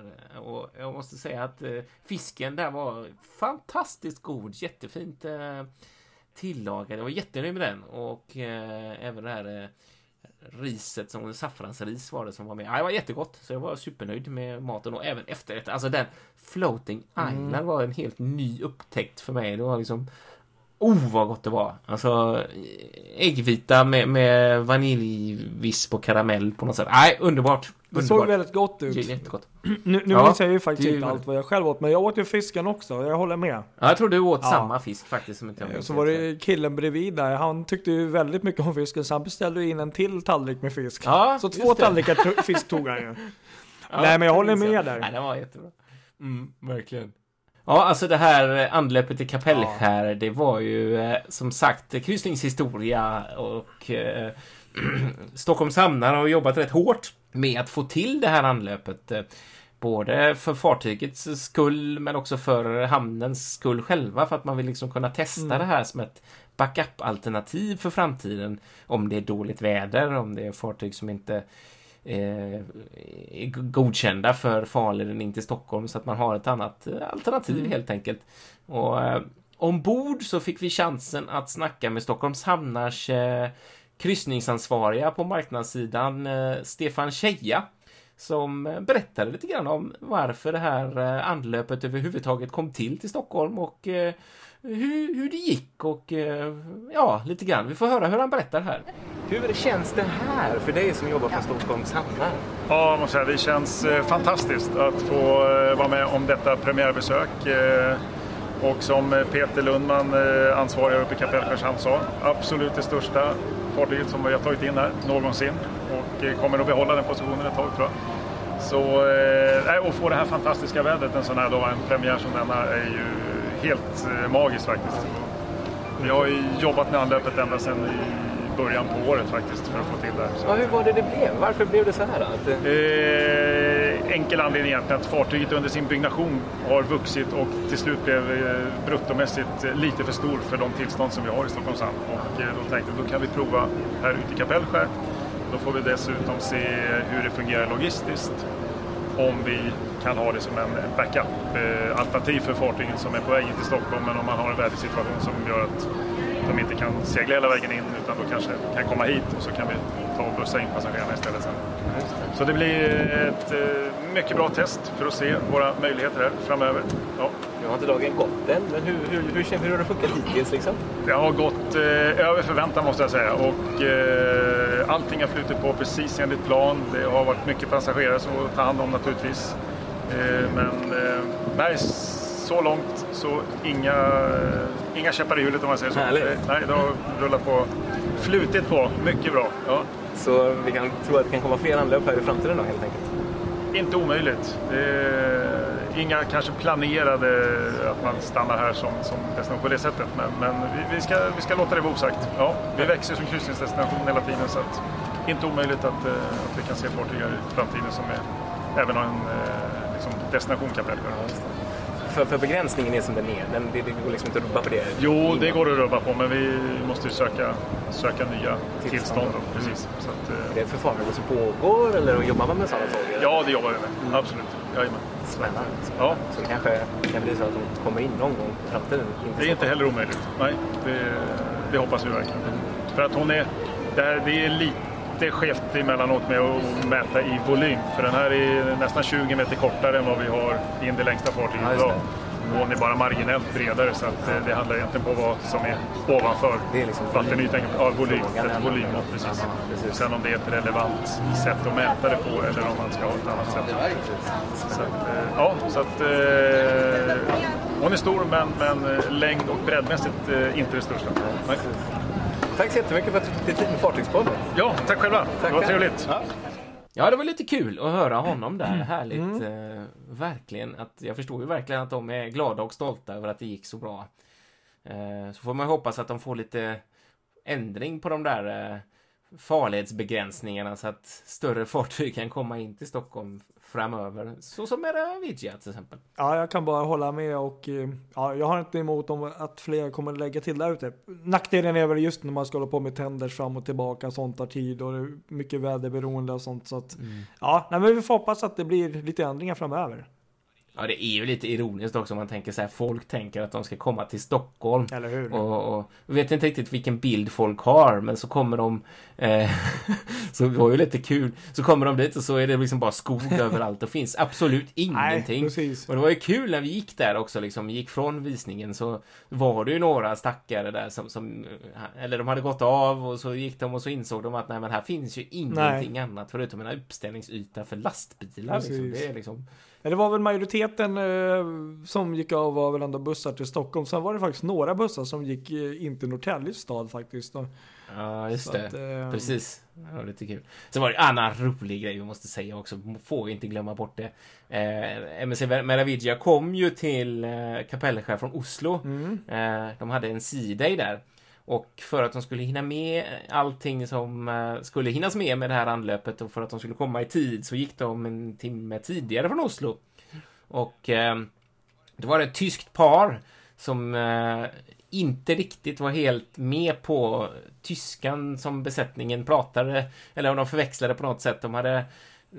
Och jag måste säga att eh, fisken där var fantastiskt god, jättefint eh, tillagad. Jag var jättenöjd med den och eh, även det här eh, riset som saffransris var det som var med. Ja, det var jättegott, så jag var supernöjd med maten och även efterrätt. Alltså den Floating Island mm. var en helt ny upptäckt för mig. Det var liksom Oh vad gott det var! Alltså äggvita med, med vaniljvisp och karamell på något sätt. Nej, underbart! Det såg väldigt gott ut. Jättegott. Nu, nu ja, minns jag ju faktiskt inte allt vad jag själv åt, men jag åt ju fisken också. Jag håller med. Ja, jag tror du åt ja. samma fisk faktiskt. Som inte så var det killen bredvid där. Han tyckte ju väldigt mycket om fisken, så han beställde in en till tallrik med fisk. Ja, så två tallrikar fisk tog han ju. Ja, Nej, men jag håller med där. Nej, det var jättebra. Mm, verkligen. Ja, alltså det här anlöpet i Kapellskär, ja. det var ju eh, som sagt kryssningshistoria och eh, Stockholms hamnar har jobbat rätt hårt med att få till det här anlöpet. Eh, både för fartygets skull men också för hamnens skull själva för att man vill liksom kunna testa mm. det här som ett backup-alternativ för framtiden. Om det är dåligt väder, om det är fartyg som inte eh, godkända för farleden in till Stockholm så att man har ett annat eh, alternativ mm. helt enkelt. Och eh, ombord så fick vi chansen att snacka med Stockholms hamnars eh, kryssningsansvariga på marknadssidan eh, Stefan Tjeja som eh, berättade lite grann om varför det här eh, anlöpet överhuvudtaget kom till till Stockholm och hur, hur det gick och ja, lite grann. Vi får höra hur han berättar här. Hur känns det här för dig som jobbar för Stockholms hamnar? Ja, jag måste säga, det känns eh, fantastiskt att få eh, vara med om detta premiärbesök. Eh, och som Peter Lundman, ansvarig uppe i Kapellskärs hamn, sa, absolut det största fartyget som vi har tagit in här någonsin och kommer att behålla den positionen ett tag tror jag. Så, och få det här fantastiska vädret en sån här dag, en premiär som denna, är ju helt magiskt faktiskt. Vi har ju jobbat med anlöpet ända sedan i början på året faktiskt för att få till det. Så. Ja, hur var det det blev? Varför blev det så här? Att... Eh, enkel anledning egentligen att fartyget under sin byggnation har vuxit och till slut blev eh, bruttomässigt eh, lite för stor för de tillstånd som vi har i Stockholms hamn. Och eh, då tänkte jag då kan vi prova här ute i Kapellskär. Då får vi dessutom se hur det fungerar logistiskt om vi kan ha det som en backup-alternativ för fartygen som är på väg in till Stockholm. Men om man har en vädersituation som gör att de inte kan segla hela vägen in utan då kanske kan komma hit och så kan vi ta och bussa in passagerarna istället sen. Så det blir ett eh, mycket bra test för att se våra möjligheter här framöver. Ja. Nu har inte dagen gått än, men hur, hur, hur, hur har det funkat hittills? Liksom? Det har gått eh, över förväntan måste jag säga och eh, allting har flutit på precis enligt plan. Det har varit mycket passagerare som att ta hand om naturligtvis. Eh, men eh, nej, så långt så inga, inga käppar i hjulet om man säger så. Härligt. Nej, det har rullat på flutit på. Mycket bra. Ja. Så vi kan tro att det kan komma fler anlöp här i framtiden då helt enkelt? Inte omöjligt. inga kanske planerade att man stannar här som, som destination på det sättet. Men, men vi, vi, ska, vi ska låta det vara osagt. Ja, vi växer som kryssningsdestination hela tiden så att inte omöjligt att, eh, att vi kan se fartyg i framtiden som är, även har en eh, liksom destination Kapellskär. Ja, för, för begränsningen är som den är. Den, det, det går liksom inte att rubba på det. Jo, det går att rubba på, men vi måste ju söka, söka nya tillstånd. tillstånd precis. Så att, eh, är det ett förfarande som pågår eller jobbar man med sådana frågor? Ja, det jobbar vi med. Mm. Absolut. Jajamän. Spännande. Ja. Så det kanske kan bli så att de kommer in någon gång i framtiden? Inte det är inte heller omöjligt. Nej, det, det hoppas vi verkligen. Mm. För att hon är, det, här, det är lite lite skevt emellanåt med att mäta i volym. För den här är nästan 20 meter kortare än vad vi har in det längsta fartyget idag. Ån är bara marginellt bredare så att eh, det handlar egentligen på vad som är ovanför det är liksom vattenytan. Ja, volym. Ett volym ja, precis. Ja, precis. Sen om det är ett relevant sätt att mäta det på eller om man ska ha ett annat sätt. Så att, eh, ja, så att eh, hon är stor men, men längd och breddmässigt inte det största. Nej. Tack så jättemycket för att du tog dig tid med Fartygspodden. Ja, tack själva. Tack det var trevligt. Ja. Ja, det var lite kul att höra honom där. Mm. Härligt. Mm. Eh, verkligen. Att, jag förstår ju verkligen att de är glada och stolta över att det gick så bra. Eh, så får man hoppas att de får lite ändring på de där eh, farledsbegränsningarna så att större fartyg kan komma in till Stockholm framöver. Så som med Avigia till exempel. Ja, jag kan bara hålla med och eh, ja, jag har inte emot om att fler kommer lägga till där ute. Nackdelen är väl just när man ska hålla på med tenders fram och tillbaka, sånt tar tid och det är mycket väderberoende och sånt. Så att, mm. ja, nej, men vi får hoppas att det blir lite ändringar framöver. Ja, det är ju lite ironiskt också om man tänker så här. Folk tänker att de ska komma till Stockholm. Eller hur? Och, och vet inte riktigt vilken bild folk har, men så kommer de. Eh, så det var ju lite kul. Så kommer de dit och så är det liksom bara skog överallt. Det finns absolut ingenting. Nej, precis. Och det var ju kul när vi gick där också, liksom. Vi gick från visningen så var det ju några stackare där som, som eller de hade gått av och så gick de och så insåg de att nej, men här finns ju ingenting nej. annat förutom en uppställningsyta för lastbilar. Liksom. Det är liksom det var väl majoriteten eh, som gick av var väl ändå bussar till Stockholm. Sen var det faktiskt några bussar som gick eh, in till Norrtälje stad faktiskt. Ja, just det. Att, eh, Precis. Det var lite kul. Sen var det en annan rolig grej vi måste säga också. Får inte glömma bort det. Eh, MSC Meravigia kom ju till eh, Kapellskär från Oslo. Mm. Eh, de hade en C-day där. Och för att de skulle hinna med allting som eh, skulle hinnas med med det här anlöpet och för att de skulle komma i tid så gick de en timme tidigare från Oslo. Och eh, det var ett tyskt par som eh, inte riktigt var helt med på tyskan som besättningen pratade, eller om de förväxlade på något sätt. De hade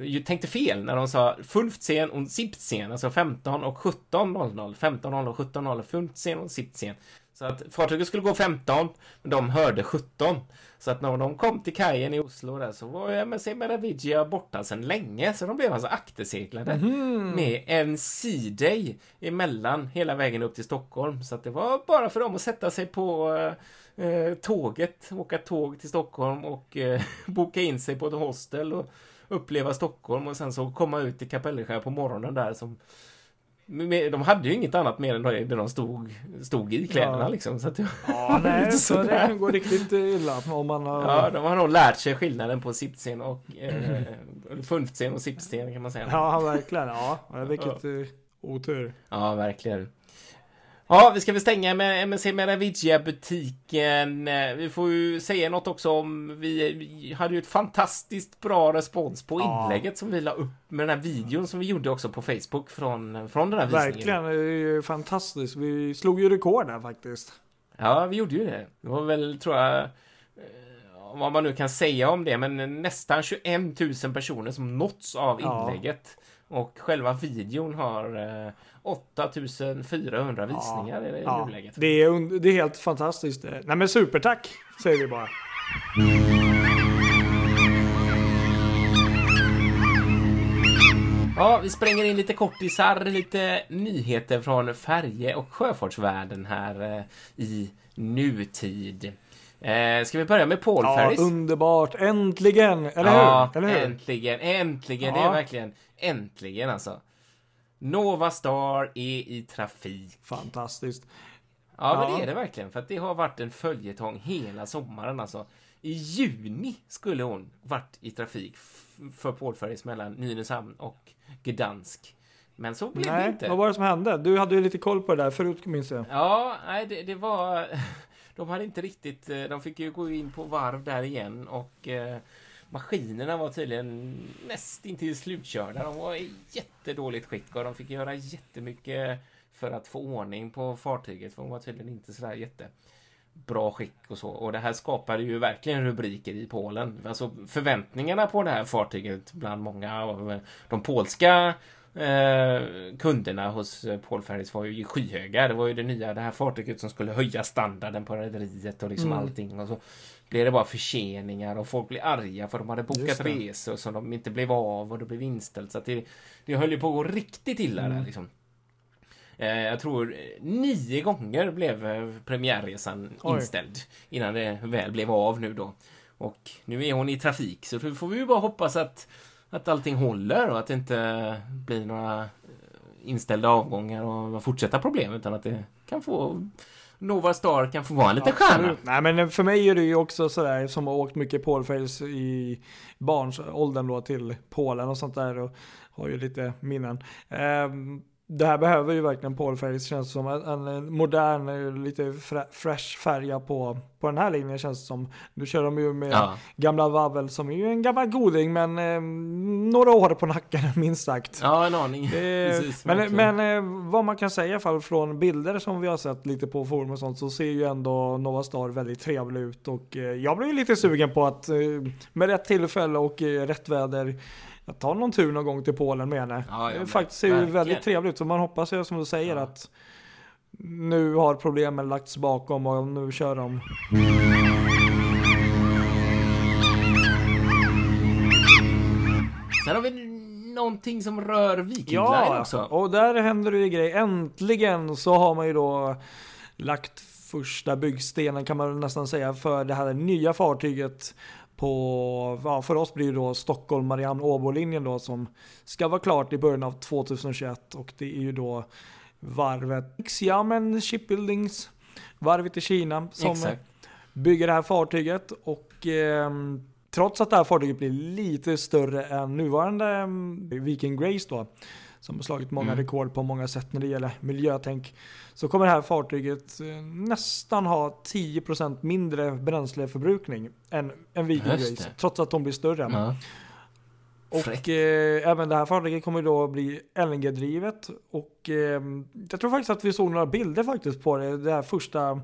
ju tänkte fel när de sa 15 alltså och 17, alltså 15 och 17.00. 15.00 och 17.00, 15 och 17. Så att fartyget skulle gå 15, men de hörde 17. Så att när de kom till kajen i Oslo där så var MSC Meravigia borta sedan länge. Så de blev alltså akterseglade mm. med en C-day emellan hela vägen upp till Stockholm. Så att det var bara för dem att sätta sig på eh, tåget, åka tåg till Stockholm och eh, boka in sig på ett hostel och uppleva Stockholm och sen så komma ut till Kapellskär på morgonen där som de hade ju inget annat mer än det de stod, stod i kläderna ja. liksom. Så att det ja, nej, så det kan gå riktigt illa om man har... Ja, de har nog lärt sig skillnaden på sipsen och eh, funfsen och sipsten kan man säga. Ja, verkligen. Ja, vilket ja. Eh, otur. Ja, verkligen. Ja, vi ska väl stänga med MNC Meravigia-butiken. Vi får ju säga något också om... Vi hade ju ett fantastiskt bra respons på inlägget ja. som vi la upp med den här videon som vi gjorde också på Facebook från, från den här visningen. Verkligen, det är ju fantastiskt. Vi slog ju rekord där faktiskt. Ja, vi gjorde ju det. Det var väl, tror jag, eh, vad man nu kan säga om det, men nästan 21 000 personer som nåtts av inlägget. Ja. Och själva videon har eh, 8400 visningar ja, i ja, nuläget. Det är, det är helt fantastiskt. Nej men supertack säger vi bara. Ja, vi spränger in lite kortisar, lite nyheter från färje och sjöfartsvärlden här eh, i nutid. Eh, ska vi börja med Paul ja, Ferris? underbart! Äntligen! Eller ja, hur? Eller hur? Äntligen, äntligen! Ja. Det är verkligen äntligen alltså. Nova Star är i trafik. Fantastiskt. Ja, ja, men det är det verkligen. För att det har varit en följetong hela sommaren alltså. I juni skulle hon varit i trafik för Pålfärgs mellan Nynäshamn och Gdansk. Men så blev nej, det inte. Vad var det som hände? Du hade ju lite koll på det där förut minns jag. Ja, nej det, det var... De hade inte riktigt... Eh, de fick ju gå in på varv där igen och... Maskinerna var tydligen nästintill slutkörda. De var i jättedåligt skick och de fick göra jättemycket för att få ordning på fartyget. För de var tydligen inte sådär jättebra skick och så. Och det här skapade ju verkligen rubriker i Polen. Alltså förväntningarna på det här fartyget bland många av de polska eh, kunderna hos Polfärgs var ju skyhöga. Det var ju det nya, det här fartyget som skulle höja standarden på rederiet och liksom mm. allting. Och så blev det bara förseningar och folk blev arga för de hade bokat resor som de inte blev av och det blev inställt. Så det, det höll ju på att gå riktigt illa mm. där liksom. Eh, jag tror nio gånger blev eh, premiärresan Oj. inställd innan det väl blev av nu då. Och nu är hon i trafik så nu får vi ju bara hoppas att, att allting håller och att det inte blir några eh, inställda avgångar och fortsätta problem utan att det kan få Nova Star kan få vara en liten stjärna. Nej men för mig är det ju också sådär som har åkt mycket polface i barnsåldern då till Polen och sånt där och har ju lite minnen. Um, det här behöver ju verkligen Paul Ferris känns som en, modern, lite fresh färja på, på den här linjen känns det som. Nu kör de ju med ja. gamla Vavel som är ju en gammal goding men eh, några år på nacken minst sagt. Ja en aning. Precis, men men eh, vad man kan säga i alla fall från bilder som vi har sett lite på forum och sånt så ser ju ändå Nova Star väldigt trevlig ut och eh, jag blir lite sugen på att eh, med rätt tillfälle och eh, rätt väder jag tar någon tur någon gång till Polen med henne. Ja, det faktiskt ser ju väldigt trevligt ut. Så man hoppas ju som du säger ja. att nu har problemen lagts bakom och nu kör de. Sen har vi någonting som rör Viking ja, också. och där händer det ju grejer. Äntligen så har man ju då lagt första byggstenen kan man nästan säga för det här nya fartyget på, ja, för oss blir det då Stockholm, Marianne, Åbo-linjen då som ska vara klart i början av 2021 och det är ju då varvet Xiamen Shipbuildings, varvet i Kina som Exakt. bygger det här fartyget och eh, trots att det här fartyget blir lite större än nuvarande eh, Viking Grace då som har slagit många mm. rekord på många sätt när det gäller miljötänk så kommer det här fartyget eh, nästan ha 10% mindre bränsleförbrukning än en Viking Race, trots att de blir större. Ja. Och eh, även det här fartyget kommer då bli LNG-drivet och eh, jag tror faktiskt att vi såg några bilder faktiskt på det, det här första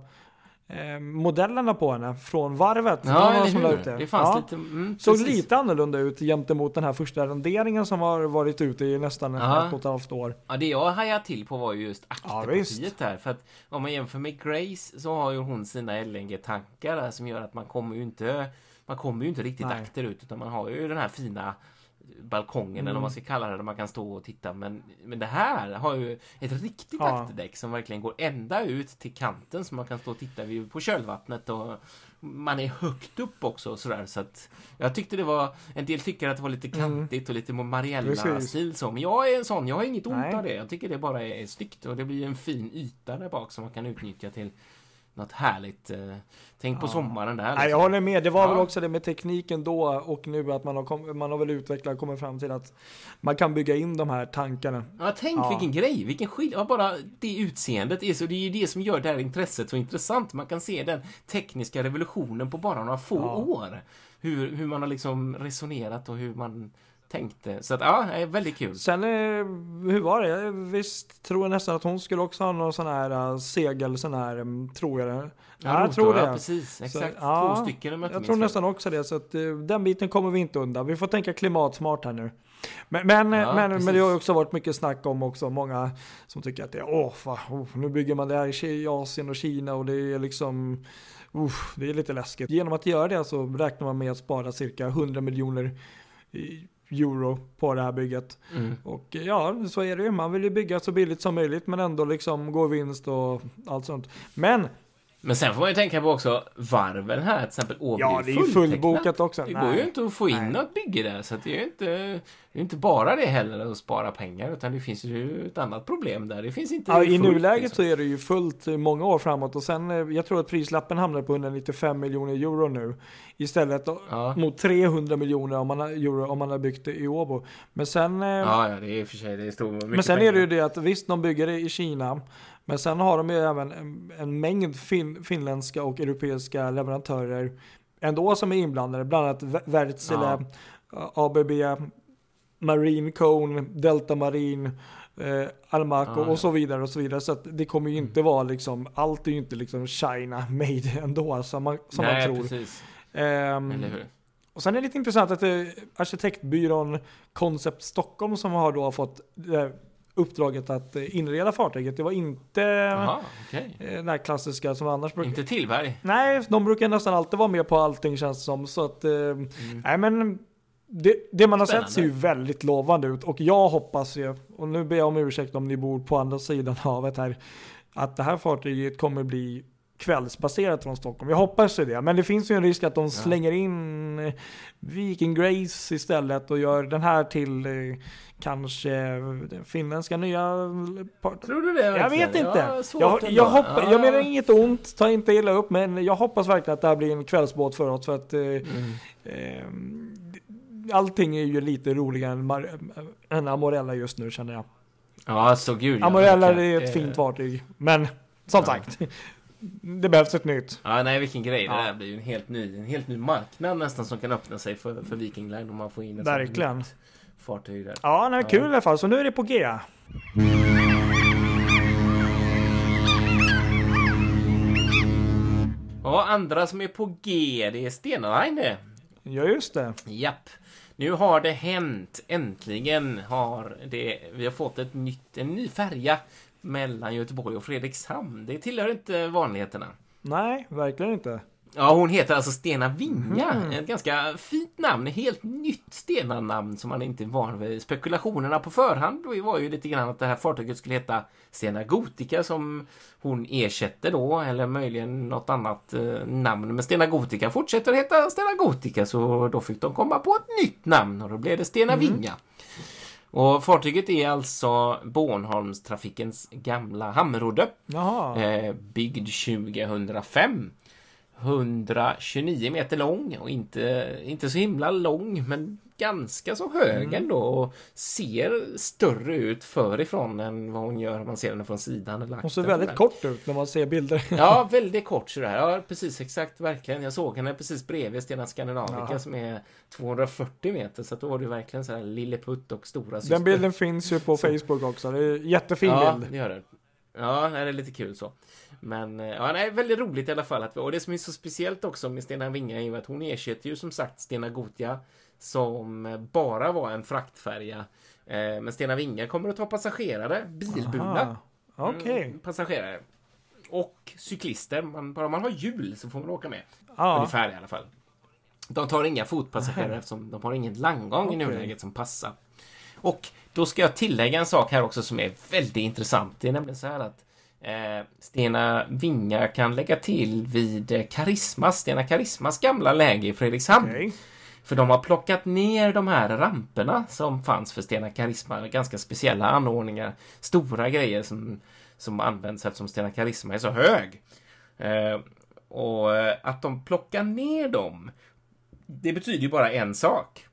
eh, modellerna på henne från varvet. Ja, De var eller som ut det. Det fanns Ja. lite... Mm, Såg precis. lite annorlunda ut gentemot den här första renderingen som har varit ute i nästan Ja. ett och ett halvt år. Ja, det jag hajade till på var ju just Ja, akterpartiet visst. där. För att om man jämför med Grace så har ju hon sina LNG-tankar som gör att man kommer ju inte man kommer ju inte riktigt Nej. akterut utan man har ju den här fina balkongen eller Mm. vad man ska kalla det där man kan stå och titta men, men det här har ju ett riktigt Ja. akterdäck som verkligen går ända ut till kanten så man kan stå och titta vid, på kölvattnet och man är högt upp också och sådär så att jag tyckte det var en del tycker att det var lite kantigt och lite Mariella-stil så men jag är en sån, jag har inget ont Nej. av det jag tycker det bara är snyggt och det blir en fin yta där bak som man kan utnyttja till något härligt eh, tänk på Ja. sommaren där Nej, liksom. jag håller med. Det var Ja. väl också det med tekniken då och nu att man har, kom, man har väl utvecklat och kommit fram till att man kan bygga in de här tankarna. Ja, tänk Ja. vilken grej, vilken skillnad. Bara det utseendet är så, det är ju det som gör det här intresset så intressant. Man kan se den tekniska revolutionen på bara några få år. Hur, hur man har liksom resonerat och hur man tänkte. Så att, ja, det är väldigt kul. Sen, eh, hur var det? Jag visst tror jag nästan att hon skulle också ha någon sån här uh, segel, sån här, tror jag det. Ja, jag tror det. Ja, precis. Exakt. ja, Två stycken om jag Jag tror nästan också det, så att uh, den biten kommer vi inte undan. Vi får tänka klimatsmart här nu. Men, men, Ja, men, precis. men det har ju också varit mycket snack om också många som tycker att det är, åh, fan, oh, nu bygger man det här i Asien och Kina och det är liksom, uff, det är lite läskigt. Genom att göra det så räknar man med att spara cirka 100 miljoner euro på det här bygget. Mm. Och ja, så är det ju. Man vill ju bygga så billigt som möjligt men ändå liksom gå vinst och allt sånt. Men Men sen får man ju tänka på också varven här, till exempel Åby ja, det är ju fullbokat också. Det går ju Nej. inte att få in Nej. något bygge där, så det är ju inte, det är inte bara det heller att spara pengar, utan det finns ju ett annat problem där. Det finns inte Ja, I fullt, nuläget liksom. så är det ju fullt i många år framåt och sen eh, jag tror att prislappen hamnar på 195 miljoner euro nu istället Ja. mot 300 miljoner om man har, euro om man har byggt det i Åbo. Men sen, eh, Ja, ja, det är i och för sig, det är stor, men sen pengar. är det ju det att visst de bygger det i Kina men sen har de ju även en, en mängd fin, finländska och europeiska leverantörer ändå som är inblandade, bland annat Wärtsilä, ABB, Marine Cone, Delta Marine, eh, Almaco Ja, ja. och så vidare och så vidare. Så det kommer ju inte vara liksom, allt är ju inte liksom China made ändå som man, som Nej, man tror. precis. Eller hur? och sen är det lite intressant att det är arkitektbyrån Concept Stockholm som har då fått eh, uppdraget att eh, inreda fartyget. Det var inte okej. eh, den här klassiska som annars brukar... Inte Tillberg? Nej, de brukar nästan alltid vara med på allting känns det som. Så att, eh, Mm. nej men det, det man har Spännande. sett ser ju väldigt lovande ut och jag hoppas ju, och nu ber jag om ursäkt om ni bor på andra sidan havet här, att det här fartyget kommer bli kvällsbaserat från Stockholm. Jag hoppas ju det, men det finns ju en risk att de slänger in eh, Viking Grace istället och gör den här till eh, kanske den finländska nya part- Tror du det jag verkligen? vet inte. Ja, jag, jag, hoppas, Ja. jag menar inget ont, ta inte illa upp, men jag hoppas verkligen att det här blir en kvällsbåt för oss. För att eh, Mm. eh, allting är ju lite roligare än, Mar- än Amorella just nu känner jag. Ja, så gud. ja, Amorella är ett Eh, fint fartyg, men som sagt, det behövs ett nytt. Ja, nej vilken grej. Det Ja. där blir ju en helt ny, en helt ny marknad nästan som kan öppna sig för, för Viking Line om man får in ett Verkligen. nytt fartyg där. Ja, nej, Ja. kul i alla fall, så nu är det på G. Ja, andra som är på G, det är Stena Line det. Ja, just det. Japp. Nu har det hänt. Äntligen har det, vi har fått ett nytt, en ny färja mellan Göteborg och Fredrikshamn. Det tillhör inte vanligheterna. Nej, verkligen inte. Ja, hon heter alltså Stena Vinga. Mhm. Ett ganska fint namn. Helt nytt Stena-namn som man inte är van vid. Spekulationerna på förhand då var ju lite grann att det här fartyget skulle heta Stena Gotica som hon ersätter då, eller möjligen något annat eh, namn. Men Stena Gotica fortsätter heta Stena Gotica så då fick de komma på ett nytt namn och då blev det Stena Vinga. Och fartyget är alltså Bornholmstrafikens gamla hamnrodde. Jaha. Eh, byggd 2005. 129 meter lång och inte, inte så himla lång men ganska så hög Mm. ändå och ser större ut förifrån än vad hon gör om man ser henne från sidan. Eller Hon ser väldigt där. kort ut när man ser bilder. Ja, väldigt kort sådär. Ja, precis exakt, verkligen. Jag såg henne precis bredvid Stena Scandinavica Jaha. som är 240 meter så att då var det verkligen sådär lilleputt och stora syster. Den bilden finns ju på Facebook också. Det är en jättefin ja, bild. det gör det. Ja, det är lite kul så. Men ja, nej, väldigt roligt i alla fall. Att, och det som är så speciellt också med Stena Vinga är ju att hon ersätter ju som sagt Stena Gotia som bara var en fraktfärja. Men Stena Vinga kommer att ta passagerare, bilburna. Okay. Mm, passagerare. Och cyklister. Man, bara man har hjul så får man åka med. Ja. Ungefär i alla fall. De tar inga fotpassagerare eftersom de har ingen landgång okay. i nuläget som passar. Och då ska jag tillägga en sak här också som är väldigt intressant. Det är nämligen så här att eh, Stena Vinga kan lägga till vid Karismas, Stena Karismas gamla läge i Fredrikshamn. Okay. För de har plockat ner de här ramperna som fanns för Stena Karisma, ganska speciella anordningar, stora grejer som, som används eftersom Stena Karisma är så hög. Eh, och eh, att de plockar ner dem, det betyder ju bara en sak.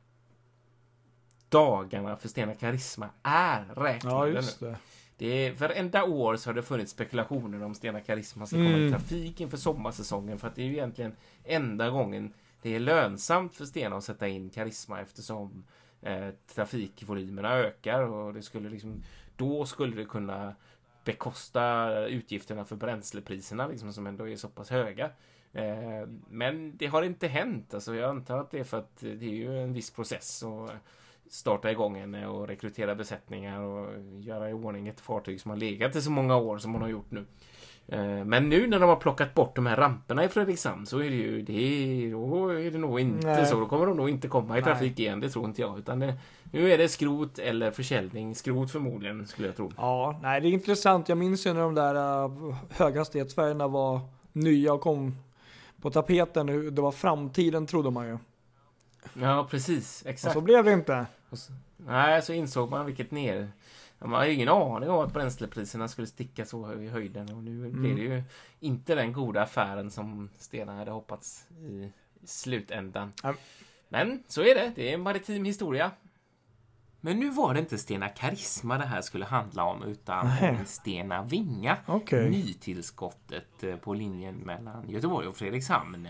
Dagarna för Stena Karisma är räknade ja, just det. Det är, varenda år så har det funnits spekulationer om Stena Karisma ska komma mm. i trafik inför sommarsäsongen för att det är ju egentligen enda gången det är lönsamt för Stena att sätta in Karisma eftersom eh, trafikvolymerna ökar och det skulle liksom då skulle det kunna bekosta utgifterna för bränslepriserna liksom, som ändå är så pass höga. Eh, men det har inte hänt. Alltså, jag antar att det är för att det är ju en viss process att starta igång henne och rekrytera besättningar och göra i ordning ett fartyg som har legat i så många år som hon har gjort nu. Eh, men nu när de har plockat bort de här ramperna i Fredrikshamn så är det ju, det då är det nog inte Nej. så. Då kommer de nog inte komma i trafik Nej. igen, det tror inte jag. Utan det, nu är det skrot eller försäljning. Skrot förmodligen, skulle jag tro. Ja, nej det är intressant. Jag minns ju när de där uh, höghastighetsfärgerna var nya och kom på tapeten. Det var framtiden trodde man ju. Ja, precis. Exakt. Och så blev det inte. Så, nej, så insåg man vilket ner man har ju ingen aning om att bränslepriserna skulle sticka så i höjden och nu mm. blir det ju inte den goda affären som Stena hade hoppats i slutändan. Mm. Men så är det, det är en maritim historia. Men nu var det inte Stena Karisma det här skulle handla om utan Nej. Stena Vinga. Okay. Nytillskottet eh, på linjen mellan Göteborg och Fredrikshamn.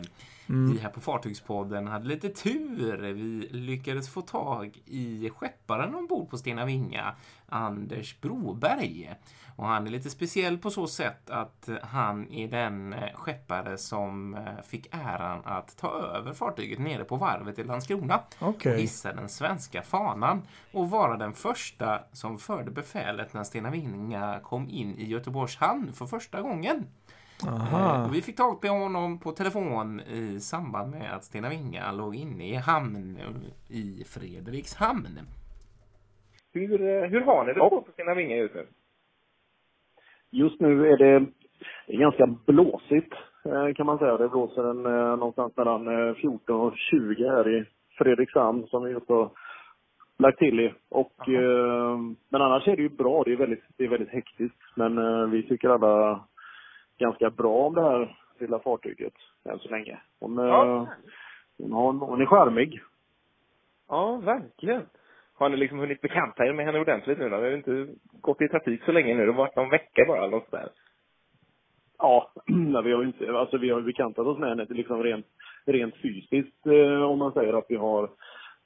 Mm. Vi här på Fartygspodden hade lite tur. Vi lyckades få tag i skepparen ombord på Stena Vinga, Anders Broberg. Och han är lite speciell på så sätt att han är den skeppare som eh, fick äran att ta över fartyget nere på varvet i Landskrona okay. och hissa den svenska fanan och vara den första som förde befälet när Stena Vinga kom in i Göteborgs hamn för första gången. Aha. Och vi fick tag på honom på telefon i samband med att Stena Vinga låg inne i hamn i Fredrikshamn. Hur, eh, hur har ni det på Stena Vinga just nu? Just nu är det ganska blåsigt eh, kan man säga. Det blåser en, eh, någonstans mellan 14 och 20 här i Fredrikshamn som vi just har lagt till i. Och, eh, men annars är det ju bra. Det är väldigt, det är väldigt hektiskt. Men eh, vi tycker alla ganska bra om det här lilla fartyget än så länge. Hon, ja. hon, har, hon är charmig. Ja, verkligen. Har ni liksom hunnit bekanta er med henne ordentligt nu då? Ni har inte gått i trafik så länge nu. Det har varit någon vecka bara eller något där. Ja, vi har inte, alltså vi har bekantat oss med henne liksom rent, rent fysiskt eh, om man säger att vi har,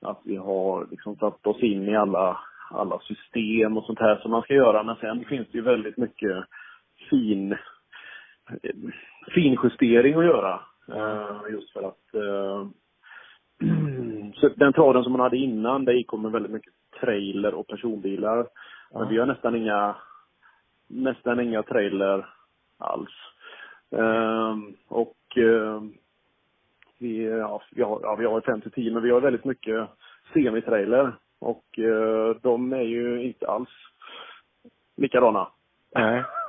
att vi har liksom satt oss in i alla, alla system och sånt här som man ska göra. Men sen finns det ju väldigt mycket fin finjustering att göra. Uh, just för att uh, så den traden som man hade innan, det gick med väldigt mycket trailer och personbilar. Men vi har nästan inga, nästan inga trailer alls. Uh, och vi, ja, vi har, ja, vi har 5 10 men vi har väldigt mycket semitrailer. Och de är ju inte alls likadana. Nej.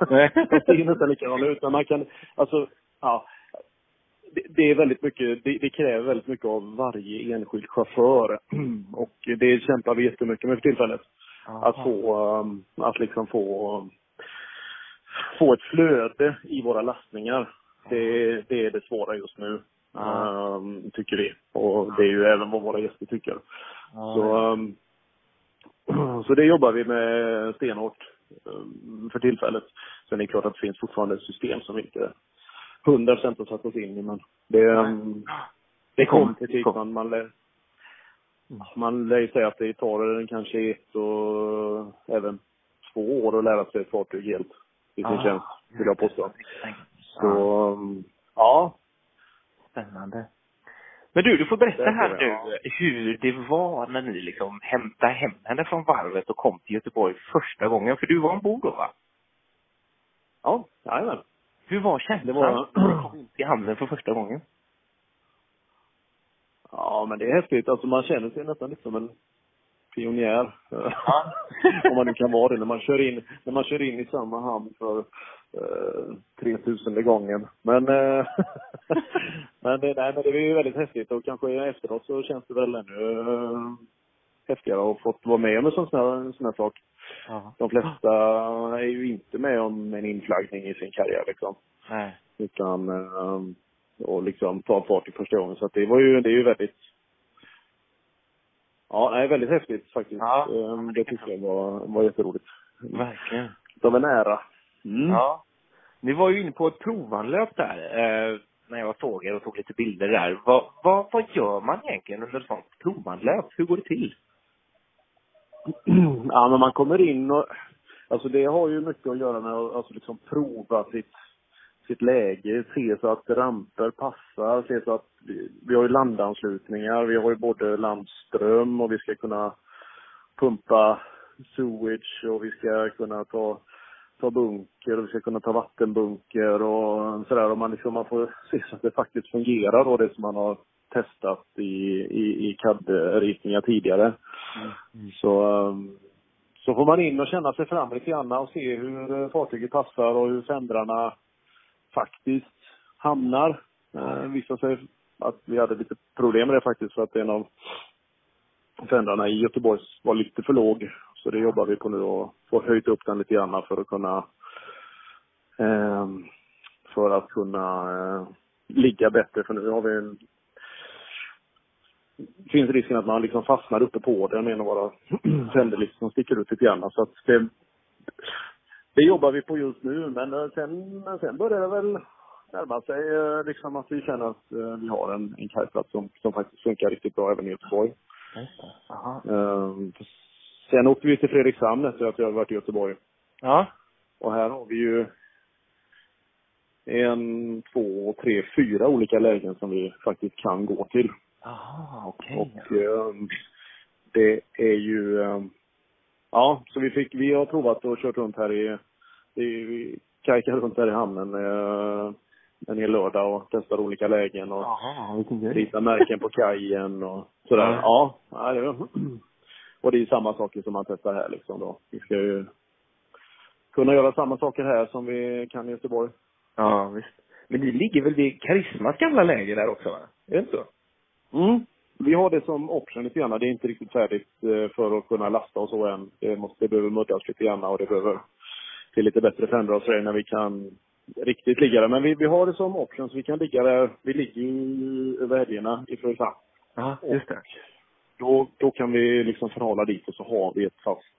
de ser nästan likadana ut. Men man kan, alltså, ja. Det, det är väldigt mycket, det, det, kräver väldigt mycket av varje enskild chaufför. Och det kämpar vi jättemycket med för tillfället. Aha. Att få, um, att liksom få, få ett flöde i våra lastningar. Det, det är det svåra just nu. Um, tycker vi. Och det är ju även vad våra gäster tycker. Aha. Så, um, så det jobbar vi med stenhårt. Eh, för tillfället. Sen är det klart att det finns fortfarande system som inte hundra procent har satt oss in i, men det, um, det kommer kritik. Man, man, lär, man lär ju säga att det tar kanske ett och även två år att lära sig ett fartyg helt. i sin Ah, tjänst, vill jag påstå. Så, Ja, um, ja. spännande. Men du, du får berätta här nu hur det var när ni liksom hämtade hem henne från varvet och kom till Göteborg första gången. För du var ombord då va? Ja, jajamän. Hur var känslan Det var- när du kom in till hamnen för första gången? Ja, men det är häftigt. Alltså man känner sig nästan lite som en pionjär. Om man nu kan vara det när man kör in, när man kör in i samma hamn för eh, 3000 gången. Men, eh, men, det, nej, men det är ju väldigt häftigt och kanske efteråt så känns det väl ännu eh, häftigare att ha fått vara med om en sån här, en sån här sak. Ja. De flesta är ju inte med om en inflaggning i sin karriär liksom. Nej. Utan, eh, och liksom ta fart i första gången. Så att det var ju, det är ju väldigt, ja, nej, väldigt häftigt faktiskt. Ja. Eh, Det tycker jag var, var jätteroligt. Verkligen. De är nära. Mm. Ja. Ni var ju inne på ett provanlöp där, eh, när jag såg er och tog lite bilder där. Vad, vad, vad gör man egentligen under ett sånt provanlöp? Hur går det till? ja, men man kommer in och, alltså det har ju mycket att göra med att alltså liksom prova sitt, sitt läge, se så att ramper passar, se så att vi, vi har ju landanslutningar, vi har ju både landström och vi ska kunna pumpa sewage och vi ska kunna ta, ta bunker och vi ska kunna ta vattenbunker och sådär. Och man, liksom, man får se så att det faktiskt fungerar då, det som man har testat i, i, i CAD-ritningar tidigare. Så, um, så får man in och känna sig fram lite grann och se hur fartyget passar och hur fändrarna faktiskt hamnar. Eh, visade sig att vi hade lite problem med det faktiskt för att en av fändrarna i Göteborg var lite för låg. Så det jobbar vi på nu och få höjt upp den lite grann för att kunna eh, för att kunna eh, ligga bättre för nu har vi en finns risken att man liksom fastnar uppe på den med en av våra tänder liksom som sticker ut lite grann. Så att det, det jobbar vi på just nu, men eh, sen, men sen börjar det väl närma sig eh, liksom att vi känner att eh, vi har en, en kajplats som, som faktiskt funkar riktigt bra även i Göteborg. Aha. Ehm, sen åkte vi till Fredrikshamn efter att vi hade varit i Göteborg. Ja. Och här har vi ju en, två, tre, fyra olika lägen som vi faktiskt kan gå till. Jaha, okej. Och ehm, det är ju, ehm, ja, så vi fick, vi har provat och kört runt här i, i vi kajkar runt här i hamnen eh, en hel lördag och testar olika lägen och grej. ritar märken på kajen och sådär. Ja. Ja, ja det, och det är samma saker som man testar här liksom då. Vi ska ju kunna göra samma saker här som vi kan i Göteborg. Ja, visst. Men ni ligger väl vid Karismas gamla läger där också va? Är det inte så? Mm. Vi har det som option lite grann. Det är inte riktigt färdigt eh, för att kunna lasta och så än. Det, måste, det behöver muddas lite grann och det behöver till lite bättre fändrar och sådär när vi kan riktigt ligga där. Men vi, vi har det som option så vi kan ligga där. Vi ligger ju över helgerna i Fredrikshamn. Ja, just det. Då, då kan vi liksom förhålla dit och så har vi ett fast,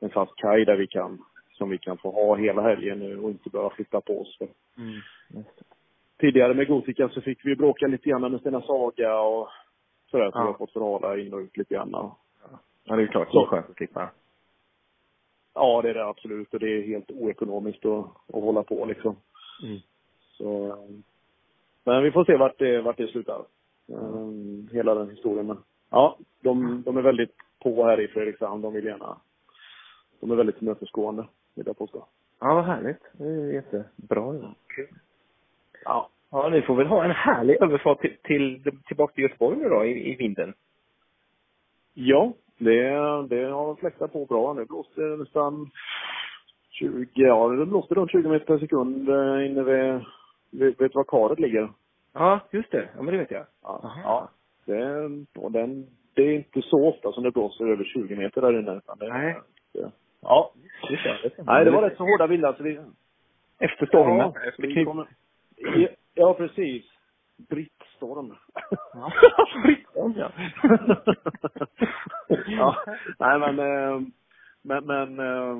en fast kaj där vi kan, som vi kan få ha hela helgen nu och inte behöva flytta på oss. Mm, tidigare med Gotika så fick vi bråka lite grann med Stena Saga och sådär. Så Ja. vi har fått förhala in och ut lite grann. och- Ja, det är klart. Så. Det är skönt att slippa. Ja, det är det absolut. Och det är helt oekonomiskt att, att hålla på liksom. Mm. Så, men vi får se vart det, vart det slutar. Um, hela den historien. Men ja, de, de är väldigt på här i Fredrikshamn. De vill gärna, de är väldigt tillmötesgående, vill jag påstå. Ja, vad härligt. Det är jättebra. Ja. Kul. Ja. Ja, ni får väl ha en härlig överfart till, till, tillbaka till Göteborg nu då, i, i vinden. Ja, det, det har fläktat på bra. Nu blåser det nästan 20, ja det blåste runt 20 meter per sekund eh, inne vid, vet du var karet ligger? Ja, just det. Ja, men det vet jag. Ja. Aha. ja. Det, och den, det är inte så ofta som det blåser över 20 meter där inne. Utan det, Nej. Det, ja. Just det. det Nej, det var rätt så hårda vindar. Så vi, Efter stormen. Ja, vi kommer, ja, ja, precis. Brittstorm. Ja, Britton, ja. ja. Nej, men, eh, men, men eh,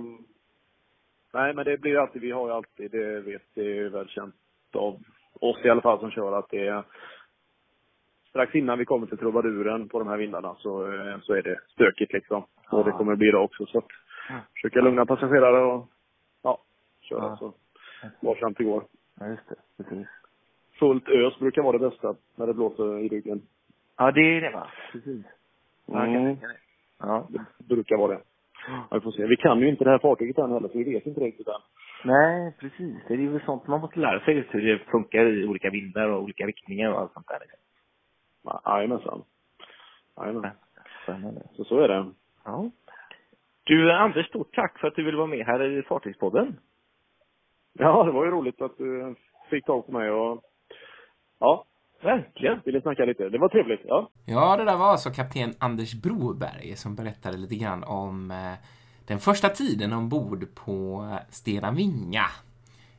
nej, men det blir alltid, vi har ju alltid, det vet, det är väl känt av oss i alla fall som kör att det är strax innan vi kommer till trubaduren på de här vindarna så, eh, så är det stökigt liksom. Och det kommer bli det också så att försöka lugna passagerare och ja, köra. Ja. Så var fram till igår. Ja, just det. Precis. Fullt ös brukar vara det bästa när det blåser i ryggen. Ja, det är det va? Precis. Mm. Ja. Det brukar vara det. Ja, vi får se. Vi kan ju inte det här fartyget än heller, så vi vet inte riktigt än. Nej, precis. Det är ju sånt man måste lära sig hur det funkar i olika vindar och olika riktningar och allt sånt där. Ja, Jajamensan. Jajamän. Så så är det. Ja. Du, Anders, stort tack för att du ville vara med här i Fartygspodden. Ja, det var ju roligt att du fick tag på mig och ja, Verkligen. ville snacka lite. Det var trevligt. Ja. Ja, det där var alltså kapten Anders Broberg som berättade lite grann om eh, den första tiden ombord på Stena Vinga.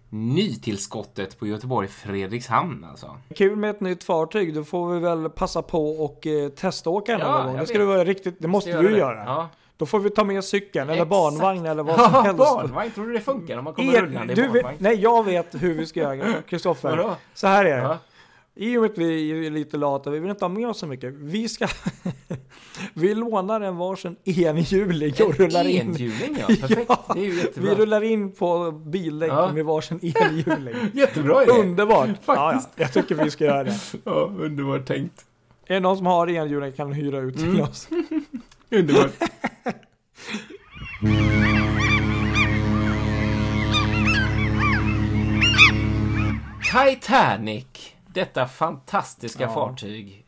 Nytillskottet på Göteborg Fredrikshamn alltså. Kul med ett nytt fartyg, då får vi väl passa på och eh, teståka en Ja, gång. Det ska du vara riktigt, det måste du göra. Ja. Då får vi ta med cykeln eller Exakt. barnvagn eller vad som helst. barnvagn. Tror du det funkar om man kommer Er, rullande i barnvagn? vet, nej, jag vet hur vi ska göra, Kristoffer. Så här är det. Ja. I och med att vi är lite lata, vi vill inte ha med oss så mycket. Vi ska... vi lånar en varsin enhjuling och rullar in. enhjuling, ja. Perfekt. Det är ju jättebra. Vi rullar in på bildäck Ja. med varsin enhjuling. Jättebra idé. Underbart! Ja, ja, Faktiskt. jag tycker vi ska göra det. Ja, underbart tänkt. Är det någon som har enhjuling kan hyra ut till Mm. oss. Underbart. Titanic. Detta fantastiska Ja. fartyg.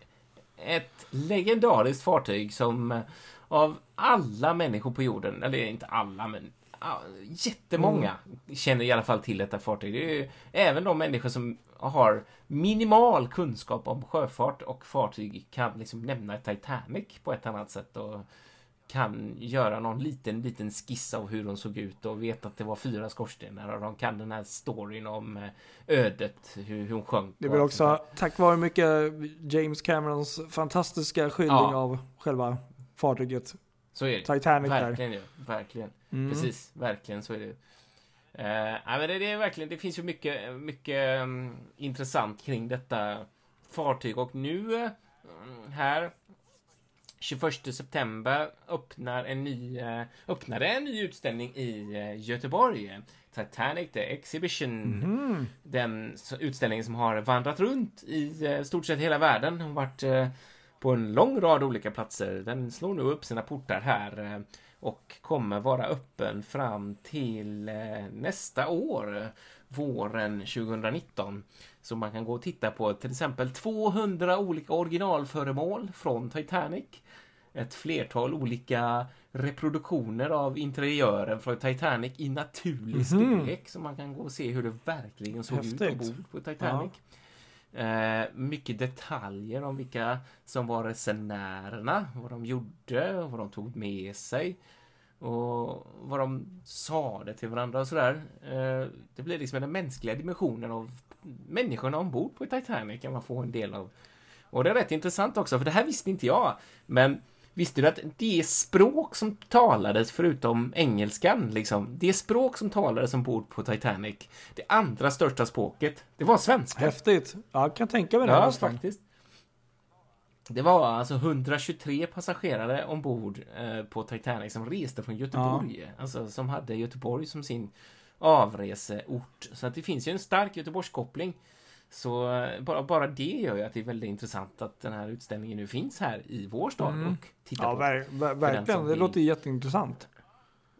Ett legendariskt fartyg som eh, av alla människor på jorden, eller inte alla, men jättemånga känner i alla fall till detta fartyg. Det är ju även de människor som har minimal kunskap om sjöfart och fartyg kan liksom nämna Titanic på ett annat sätt och kan göra någon liten, liten skiss av hur de såg ut och vet att det var fyra skorstenar och de kan den här storyn om eh, ödet, hur, hon sjönk. Det blir också tack vare mycket James Camerons fantastiska skildring Ja. av själva fartyget. där. Så är det. Titanic där. verkligen, ja. verkligen. Mm. Precis, verkligen så är det. Eh, nej, men det, det är verkligen, det finns ju mycket, mycket mm, intressant kring detta fartyg och nu eh, här 21 september öppnar en ny, eh, öppnade en ny utställning i eh, Göteborg. Titanic The Exhibition. Mhm. Den utställningen som har vandrat runt i eh, stort sett hela världen och varit på en lång rad olika platser. Den slår nu upp sina portar här och kommer vara öppen fram till nästa år, våren 2019. Så man kan gå och titta på till exempel 200 olika originalföremål från Titanic. Ett flertal olika reproduktioner av interiören från Titanic i naturlig Mhm. storlek. Så man kan gå och se hur det verkligen såg ut Häftigt. ombord på Titanic. Eh, mycket detaljer om vilka som var resenärerna, vad de gjorde, vad de tog med sig och vad de sade till varandra och sådär. Eh, det blir liksom den mänskliga dimensionen av människorna ombord på Titanic kan man få en del av. Och det är rätt intressant också, för det här visste inte jag. Men visste du att det språk som talades, förutom engelskan, liksom, det språk som talades ombord på Titanic, det andra största språket, det var svenska. Häftigt. Ja, jag kan tänka mig det. Ja, faktiskt. Det var alltså 123 passagerare ombord eh, på Titanic som reste från Göteborg. Alltså som hade Göteborg som sin avreseort. Så att det finns ju en stark Göteborgskoppling. Så eh, bara, bara det gör ju att det är väldigt intressant att den här utställningen nu finns här i vår stad Mm. och titta Ja, på. ver ver verkligen. Det vill. låter jätteintressant.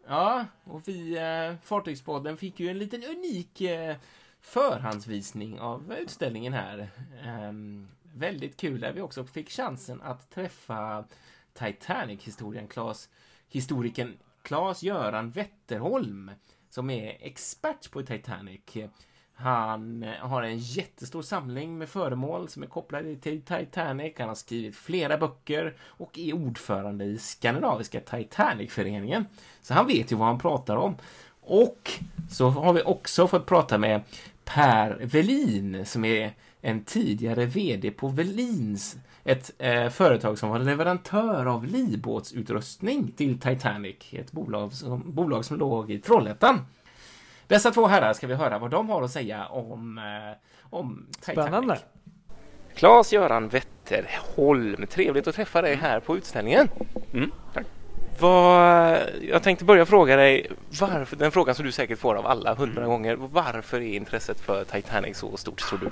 Ja, och vi, eh, Fartygspodden, fick ju en liten unik eh, förhandsvisning av utställningen här. Ehm, väldigt kul, där vi också fick chansen att träffa Titanic-historien, Claes, historikern Claes-Göran Wetterholm, som är expert på Titanic. Han har en jättestor samling med föremål som är kopplade till Titanic. Han har skrivit flera böcker och är ordförande i Skandinaviska Titanicföreningen. Så han vet ju vad han pratar om. Och så har vi också fått prata med Per Velin som är en tidigare VD på Velins, ett eh, företag som var leverantör av livbåtsutrustning till Titanic, ett bolag som, bolag som låg i Trollhättan. Dessa två herrar ska vi höra vad de har att säga om, eh, om Titanic. Spännande. Claes-Göran Wetterholm, trevligt att träffa dig här på utställningen. Mm, tack. Vad, jag tänkte börja fråga dig, varför, den frågan som du säkert får av alla hundra mm. gånger. Varför är intresset för Titanic så stort tror du?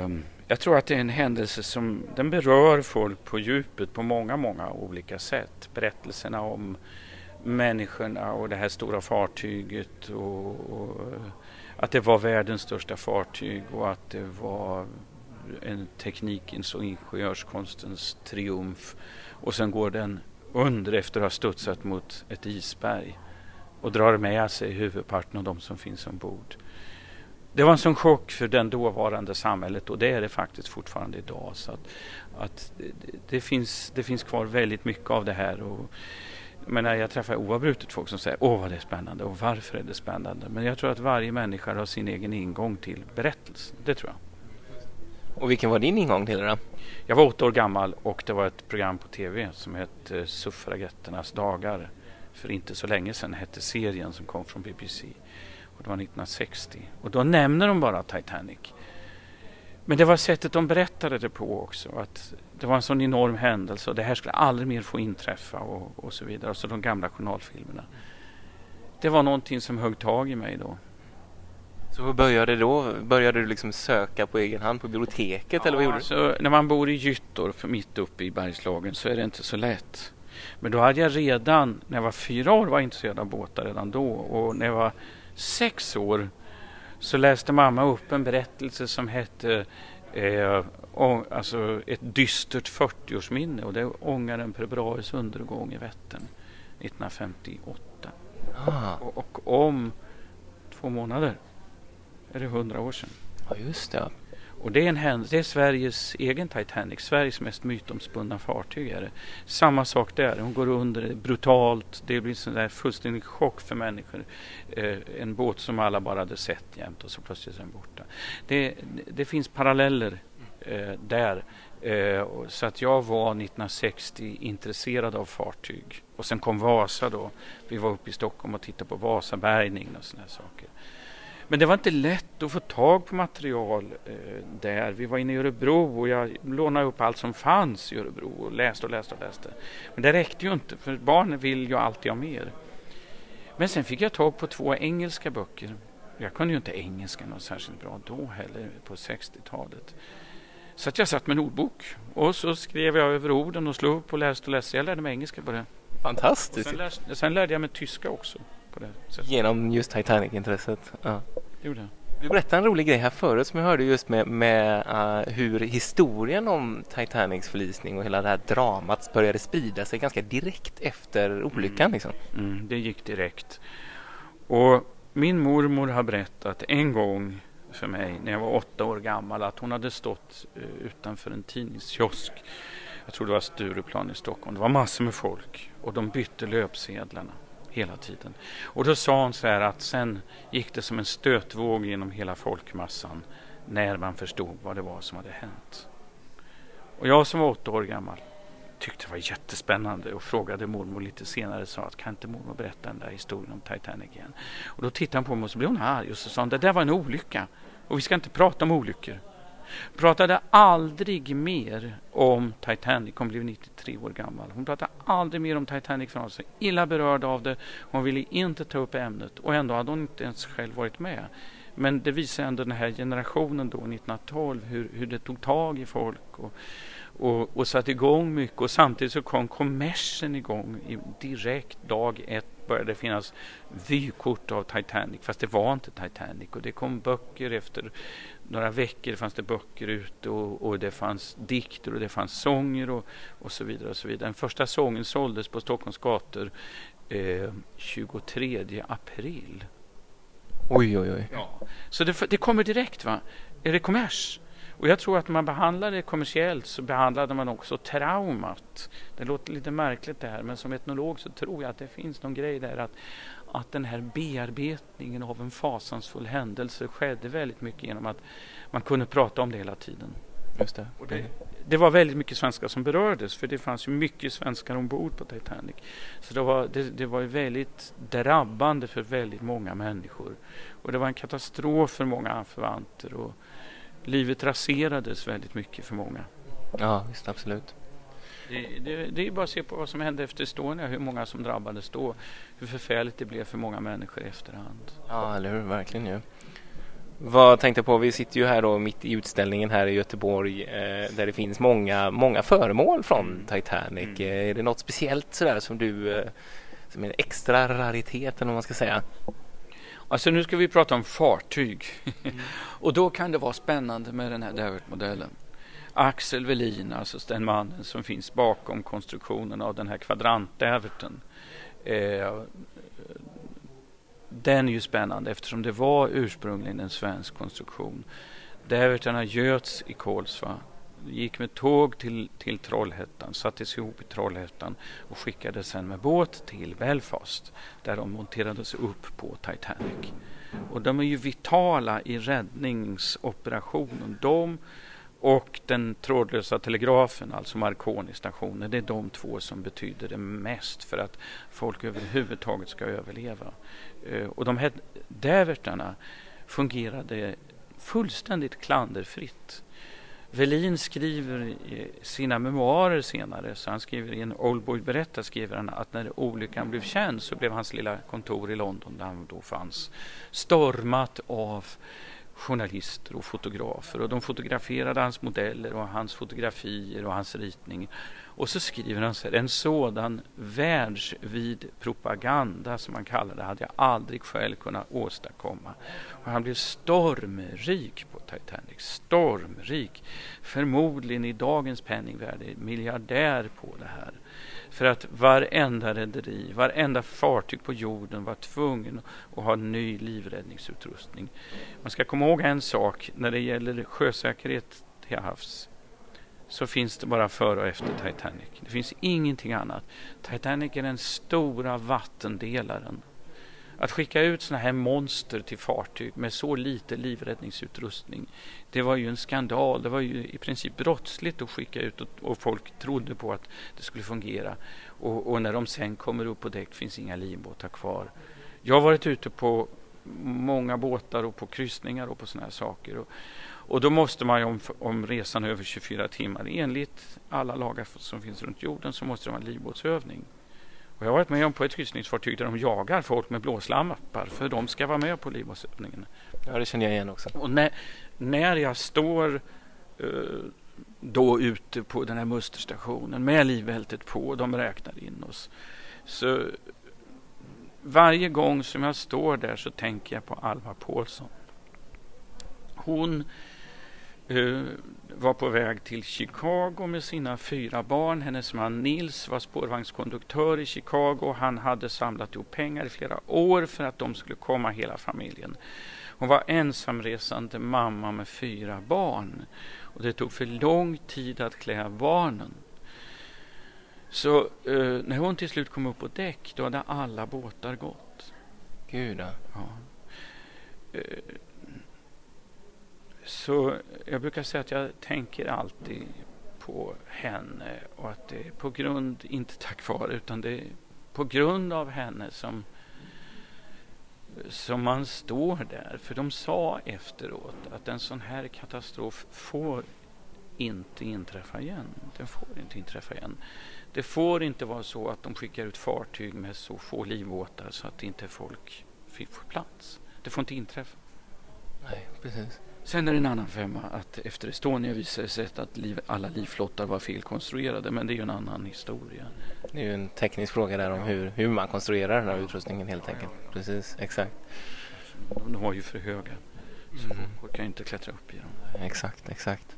Um, jag tror att det är en händelse som den berör folk på djupet på många, många olika sätt. Berättelserna om människorna och det här stora fartyget och, och att det var världens största fartyg och att det var en teknikens och ingenjörskonstens triumf. Och sen går den under efter att ha studsat mot ett isberg och drar med sig huvudparten av de som finns ombord. Det var en sån chock för den dåvarande samhället och det är det faktiskt fortfarande idag. Så att, att det, det, finns, det finns kvar väldigt mycket av det här. Och, men jag träffar oavbrutet folk som säger åh vad det är spännande och varför är det spännande. Men jag tror att varje människa har sin egen ingång till berättelsen. Det tror jag. Och vilken var din ingång till det då? Jag var åtta år gammal och det var ett program på tv som hette Suffragetternas dagar. För inte så länge sedan hette serien som kom från BBC. Och det var 1960. Och då nämner de bara Titanic. Men det var sättet de berättade det på också. Att det var en sån enorm händelse och det här skulle aldrig mer få inträffa och, och så vidare. Och så de gamla journalfilmerna. Det var någonting som högg tag i mig då. Så hur började det då? Började du liksom söka på egen hand på biblioteket? Ja, eller vad gjorde alltså, när man bor i Gyttorp mitt uppe i Bergslagen så är det inte så lätt. Men då hade jag redan, när jag var fyra år, var intresserad av båtar redan då. Och när jag var sex år så läste mamma upp en berättelse som hette eh, å, alltså ett dystert 40-årsminne och det är ångaren Per Brahes undergång i Vättern 1958. Ah. Och, och om två månader är det hundra år sedan. Ja, just det. Och det är, en det är Sveriges egen Titanic, Sveriges mest mytomspunna fartyg. Är det. Samma sak där, hon går under brutalt, det blir en fullständig chock för människor. Eh, en båt som alla bara hade sett jämt och så plötsligt är den borta. Det, det finns paralleller eh, där. Eh, så att jag var 1960 intresserad av fartyg. Och sen kom Vasa då. Vi var uppe i Stockholm och tittade på Vasabärgning och sådana saker. Men det var inte lätt att få tag på material eh, där. Vi var inne i Örebro och jag lånade upp allt som fanns i Örebro och läste och läste och läste. Men det räckte ju inte för barnen vill ju alltid ha mer. Men sen fick jag tag på två engelska böcker. Jag kunde ju inte engelska något särskilt bra då heller på 60-talet. Så att jag satt med en ordbok och så skrev jag över orden och slog upp och läste och läste. Jag lärde mig engelska på det. Fantastiskt. Sen, sen lärde jag mig tyska också på det sättet. Genom just Titanic-intresset? Ja. Gjorde. Du berättade en rolig grej här förut som jag hörde just med, med uh, hur historien om Titanics förlisning och hela det här dramat började sprida sig ganska direkt efter olyckan. Mm. Liksom. Mm, det gick direkt. Och min mormor har berättat en gång för mig när jag var åtta år gammal att hon hade stått uh, utanför en tidningskiosk. Jag tror det var Stureplan i Stockholm. Det var massor med folk och de bytte löpsedlarna hela tiden. Och då sa hon så här att sen gick det som en stötvåg genom hela folkmassan när man förstod vad det var som hade hänt. Och jag som var åtta år gammal tyckte det var jättespännande och frågade mormor lite senare sa att kan inte mormor berätta den där historien om Titanic igen? Och då tittade hon på mig och så blev hon arg och så sa hon det där var en olycka och vi ska inte prata om olyckor. Pratade aldrig mer om Titanic. Hon blev 93 år gammal. Hon pratade aldrig mer om Titanic för hon var så illa berörd av det. Hon ville inte ta upp ämnet och ändå hade hon inte ens själv varit med. Men det visar ändå den här generationen då, 1912, hur, hur det tog tag i folk och, och, och satte igång mycket. Och samtidigt så kom kommersen igång direkt dag ett började det finnas vykort av Titanic, fast det var inte Titanic. Och det kom böcker efter några veckor fanns det böcker ute och, och, det fanns dikter och det fanns sånger och, och så vidare. och så vidare. Den första sången såldes på Stockholms gator eh, 23 april. Oj, oj, oj. Ja. Så det, det kommer direkt. va? Är det kommers? Och jag tror att när man behandlade det kommersiellt så behandlade man också traumat. Det låter lite märkligt det här men som etnolog så tror jag att det finns någon grej där att, att den här bearbetningen av en fasansfull händelse skedde väldigt mycket genom att man kunde prata om det hela tiden. Just det. det, det, var väldigt mycket svenskar som berördes för det fanns ju mycket svenskar ombord på Titanic. Så det var, det, det var väldigt drabbande för väldigt många människor. Och det var en katastrof för många anförvanter. Och, livet raserades väldigt mycket för många. Ja, visst absolut. Det, det, det är bara att se på vad som hände efter Estonia, hur många som drabbades då, hur förfärligt det blev för många människor i efterhand. Ja, eller hur, verkligen ju. Vad tänkte jag på, vi sitter ju här då mitt i utställningen här i Göteborg eh, där det finns många, många föremål från Mm. Titanic. Mm. Eh, är det något speciellt sådär som du, eh, som är en extra raritet eller vad man ska säga? Alltså nu ska vi prata om fartyg. och då kan det vara spännande med den här Davert-modellen. Axel Welin, alltså den mannen som finns bakom konstruktionen av den här kvadrant-Daverten. Eh, den är ju spännande eftersom det var ursprungligen en svensk konstruktion. Davertarna göts i Kolsva, gick med tåg till, till Trollhättan, sattes ihop i Trollhättan och skickades sen med båt till Belfast där de monterades upp på Titanic. Och de är ju vitala i räddningsoperationen. De och den trådlösa telegrafen, alltså Marconi-stationen, det är de två som betyder det mest för att folk överhuvudtaget ska överleva. Eh, och de här dävertarna fungerade fullständigt klanderfritt. Velin skriver i sina memoarer senare, så han skriver i en Oldboy berättar skriver han att när olyckan blev känd så blev hans lilla kontor i London där han då fanns stormat av journalister och fotografer och de fotograferade hans modeller och hans fotografier och hans ritning. Och så skriver han så här, en sådan världsvid propaganda som han kallar det hade jag aldrig själv kunnat åstadkomma. Och han blev stormrik på Titanic, stormrik. Förmodligen i dagens penningvärde miljardär på det här. För att varenda rederi, varenda fartyg på jorden var tvungen att ha ny livräddningsutrustning. Man ska komma ihåg en sak när det gäller sjösäkerhet till havs så finns det bara före och efter Titanic. Det finns ingenting annat. Titanic är den stora vattendelaren. Att skicka ut sådana här monster till fartyg med så lite livräddningsutrustning, det var ju en skandal. Det var ju i princip brottsligt att skicka ut och, och folk trodde på att det skulle fungera. Och, och när de sen kommer upp på däck finns inga livbåtar kvar. Jag har varit ute på många båtar och på kryssningar och på sådana här saker. Och, och då måste man ju om, om resan är över 24 timmar enligt alla lagar som finns runt jorden så måste det vara en livbåtsövning. Och jag har varit med om på ett kryssningsfartyg där de jagar folk med blåslampar för de ska vara med på livbåtsövningen. Ja, det känner jag igen också. Och när, när jag står eh, då ute på den här musterstationen med livbältet på och de räknar in oss. Så varje gång som jag står där så tänker jag på Alva Paulsson. Hon eh, var på väg till Chicago med sina fyra barn. Hennes man Nils var spårvagnskonduktör i Chicago. Han hade samlat ihop pengar i flera år för att de skulle komma hela familjen. Hon var ensamresande mamma med fyra barn och det tog för lång tid att klä barnen. Så eh, när hon till slut kom upp på däck, då hade alla båtar gått. Gud ja. Ja. Eh, så jag brukar säga att jag tänker alltid på henne och att det är på grund, inte tack vare, utan det är på grund av henne som som man står där. För de sa efteråt att en sån här katastrof får inte inträffa igen. Den får inte inträffa igen. Det får inte vara så att de skickar ut fartyg med så få livbåtar så att inte folk får plats. Det får inte inträffa. Nej, precis. Sen är det en annan femma att efter Estonia visade det sig att liv, alla livflottar var felkonstruerade men det är ju en annan historia. Det är ju en teknisk fråga där om hur, hur man konstruerar den här utrustningen helt enkelt. Precis, exakt. De, de var ju för höga så Mm. folk orkar inte klättra upp i dem. Exakt, exakt.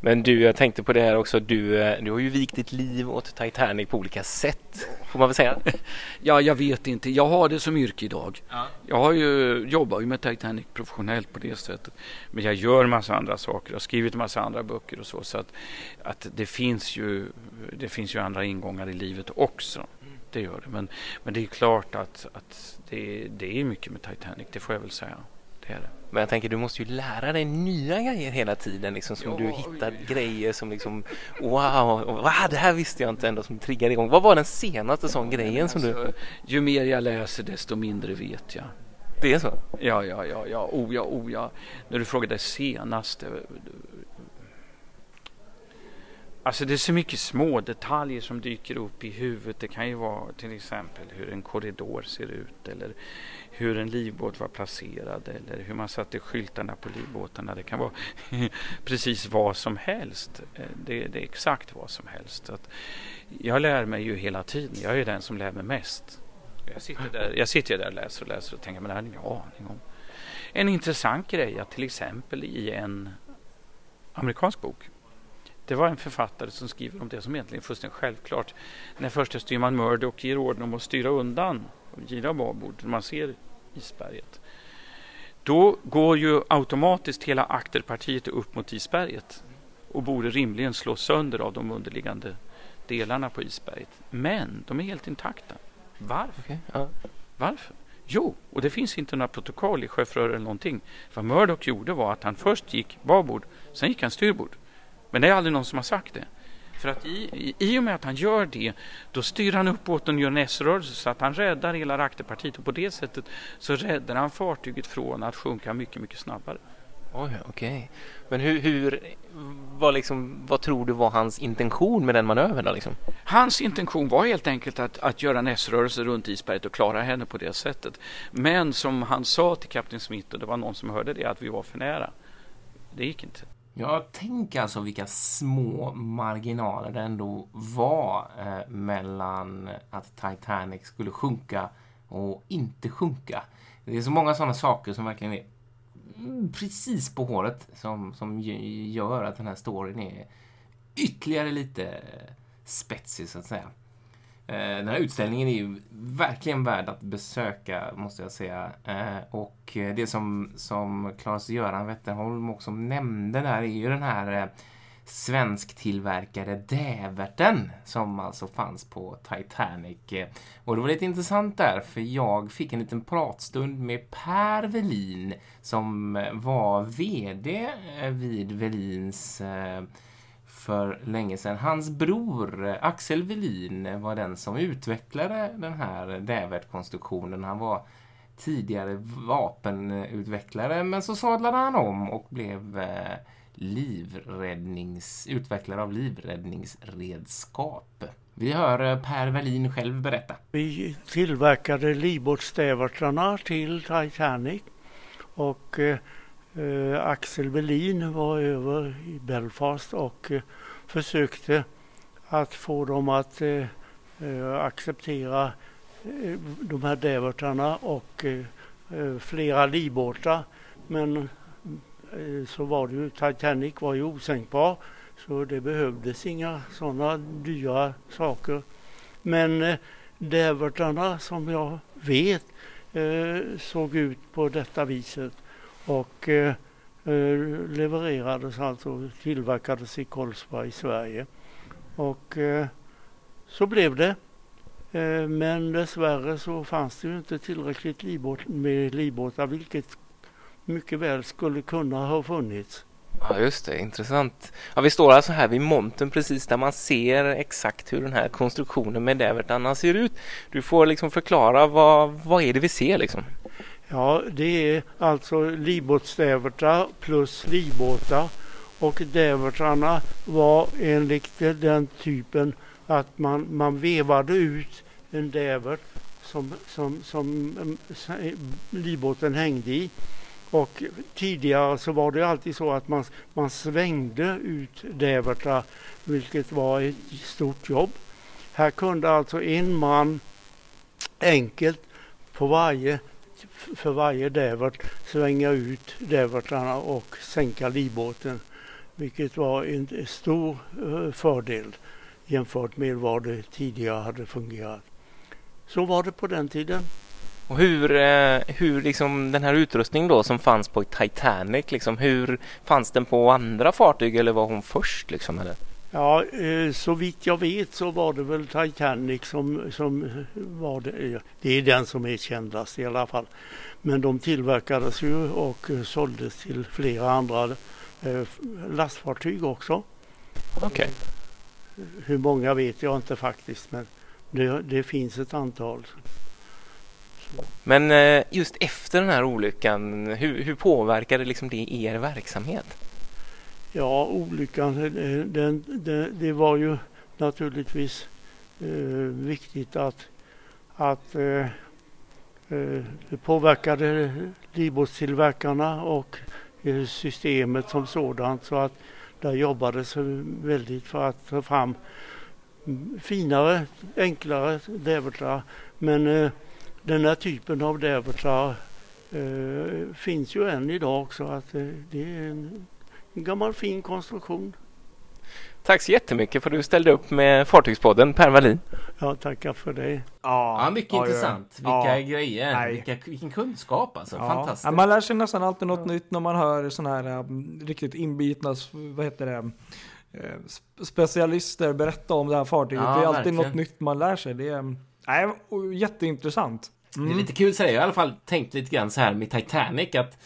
Men du, jag tänkte på det här också. Du, eh, du har ju vikt ditt liv åt Titanic på olika sätt. Får man väl säga? Ja, jag vet inte. Jag har det som yrke idag. Ja. Jag har ju, jobbar ju med Titanic professionellt på det sättet. Men jag gör massa andra saker. Jag har skrivit massa andra böcker och så. Så att, att det, finns ju, det finns ju andra ingångar i livet också. Det gör det. Men, men det är klart att, att det, det är mycket med Titanic. Det får jag väl säga. Det. Men jag tänker du måste ju lära dig nya grejer hela tiden liksom som Ja, du hittar oj. grejer som liksom wow, wow, det här visste jag inte ändå som triggar igång. Vad var den senaste sån grejen som du... Alltså, ju mer jag läser desto mindre vet jag. Det är så? Ja, ja, ja, ja, oh ja, oh ja. När du frågade senaste. Alltså det är så mycket små detaljer som dyker upp i huvudet. Det kan ju vara till exempel hur en korridor ser ut eller hur en livbåt var placerad eller hur man satte skyltarna på livbåtarna. Det kan vara precis vad som helst. Eh, det, det, är exakt vad som helst. Att jag lär mig ju hela tiden. Jag är den som lär mig mest. Jag sitter där, jag sitter där och läser och läser och tänker men det här har jag ingen aning om. En intressant grej att till exempel i en amerikansk bok det var en författare som skriver om det som egentligen är fullständigt självklart. När första styrman Murdoch ger orden om att styra undan och gira babord, när man ser isberget. Då går ju automatiskt hela akterpartiet upp mot isberget och borde rimligen slås sönder av de underliggande delarna på isberget. Men de är helt intakta. Varför? Okay, ja. Varför? Jo, och det finns inte några protokoll i sjöfrör eller någonting. Vad Murdoch gjorde var att han först gick babord, sen gick han styrbord. Men det är aldrig någon som har sagt det. För att i, i, i och med att han gör det, då styr han upp båten och gör en S-rörelse så att han räddar hela rakterpartiet och på det sättet så räddar han fartyget från att sjunka mycket, mycket snabbare. Oj, okej. Okay. Men hur, hur vad, liksom, vad tror du var hans intention med den manövern? Då, liksom? Hans intention var helt enkelt att, att göra en S-rörelse runt isberget och klara henne på det sättet. Men som han sa till kapten Smith, och det var någon som hörde det, att vi var för nära. Det gick inte. Jag tänker alltså vilka små marginaler det ändå var eh, mellan att Titanic skulle sjunka och inte sjunka. Det är så många sådana saker som verkligen är mm, precis på håret som, som gör att den här storyn är ytterligare lite spetsig så att säga. Eh, den här utställningen är ju verkligen värd att besöka måste jag säga. Eh, och det som, som Claes-Göran Wetterholm också nämnde där är ju den här eh, svensktillverkade däverten som alltså fanns på Titanic. Eh, och det var lite intressant där för jag fick en liten pratstund med Per Velin som var VD eh, vid Velins eh, för länge sedan. Hans bror eh, Axel Velin var den som utvecklade den här dävertkonstruktionen. Han var tidigare vapenutvecklare men så sadlade han om och blev eh, livräddnings, utvecklare av livräddningsredskap. Vi hör eh, Per Velin själv berätta. Vi tillverkade livbåtsdävertarna till Titanic och eh, Axel Berlin var över i Belfast och eh, försökte att få dem att eh, eh acceptera eh, de här dävertarna och eh, eh, flera livbåtar. Men eh, så var det ju, Titanic var ju osänkbar så det behövdes inga sådana dyra saker. Men eh, dävertarna som jag vet eh, såg ut på detta viset och eh, eh, levererades alltså, tillverkades i Kolsva i Sverige. Och eh, så blev det. Eh, men dessvärre så fanns det ju inte tillräckligt livbåt, med livbåtar vilket mycket väl skulle kunna ha funnits. Ja just det, intressant. Ja, vi står alltså här vid montern precis där man ser exakt hur den här konstruktionen med dävertarna ser ut. Du får liksom förklara vad, vad är det vi ser liksom? Ja, det är alltså livbåtsdäverta plus livbåtar och dävertarna var enligt den typen att man, man vevade ut en dävert som, som, som, mm, som eh, livbåten hängde i. Och tidigare så var det alltid så att man, man svängde ut dävertar vilket var ett stort jobb. Här kunde alltså en man enkelt på varje för varje dävert svänga ut dävertarna och sänka livbåten. Vilket var en stor eh, fördel jämfört med vad det tidigare hade fungerat. Så var det på den tiden. Och hur, eh, hur liksom den här utrustningen då som fanns på Titanic, liksom, hur fanns den på andra fartyg eller var hon först? Liksom, eller? Ja, eh, så vitt jag vet så var det väl Titanic som, som var det. Det är den som är kändast i alla fall. Men de tillverkades ju och såldes till flera andra eh, lastfartyg också. Okej. Okay. Hur många vet jag inte faktiskt men det, det finns ett antal. Men eh, just efter den här olyckan, hur, hur påverkade liksom det er verksamhet? Ja, olyckan, eh, eh, den, den, det var ju naturligtvis eh, viktigt att, att eh, eh det påverkade livbåtstillverkarna och systemet som sådant. Så att där jobbades väldigt för att ta fram finare, enklare dävertrar. Men eh, den här typen av dävertrar eh, finns ju än idag också. Att, eh, det är en, en gammal fin konstruktion. Tack så jättemycket för att du ställde upp med Fartygspodden, Per Wallin. Ja, tackar för det. Ja, ja mycket ja, intressant. Vilka grejer. Vilka, vilken kunskap alltså. Fantastiskt. Ja, man lär sig nästan alltid något nytt när man hör sådana här um, riktigt inbitna, vad heter det, uh, specialister berätta om det här fartyget. det är alltid verkligen. något nytt man lär sig. Det är nej, jätteintressant. Mm. Det är lite kul så jag har i alla fall tänkt lite grann så här med Titanic att eh,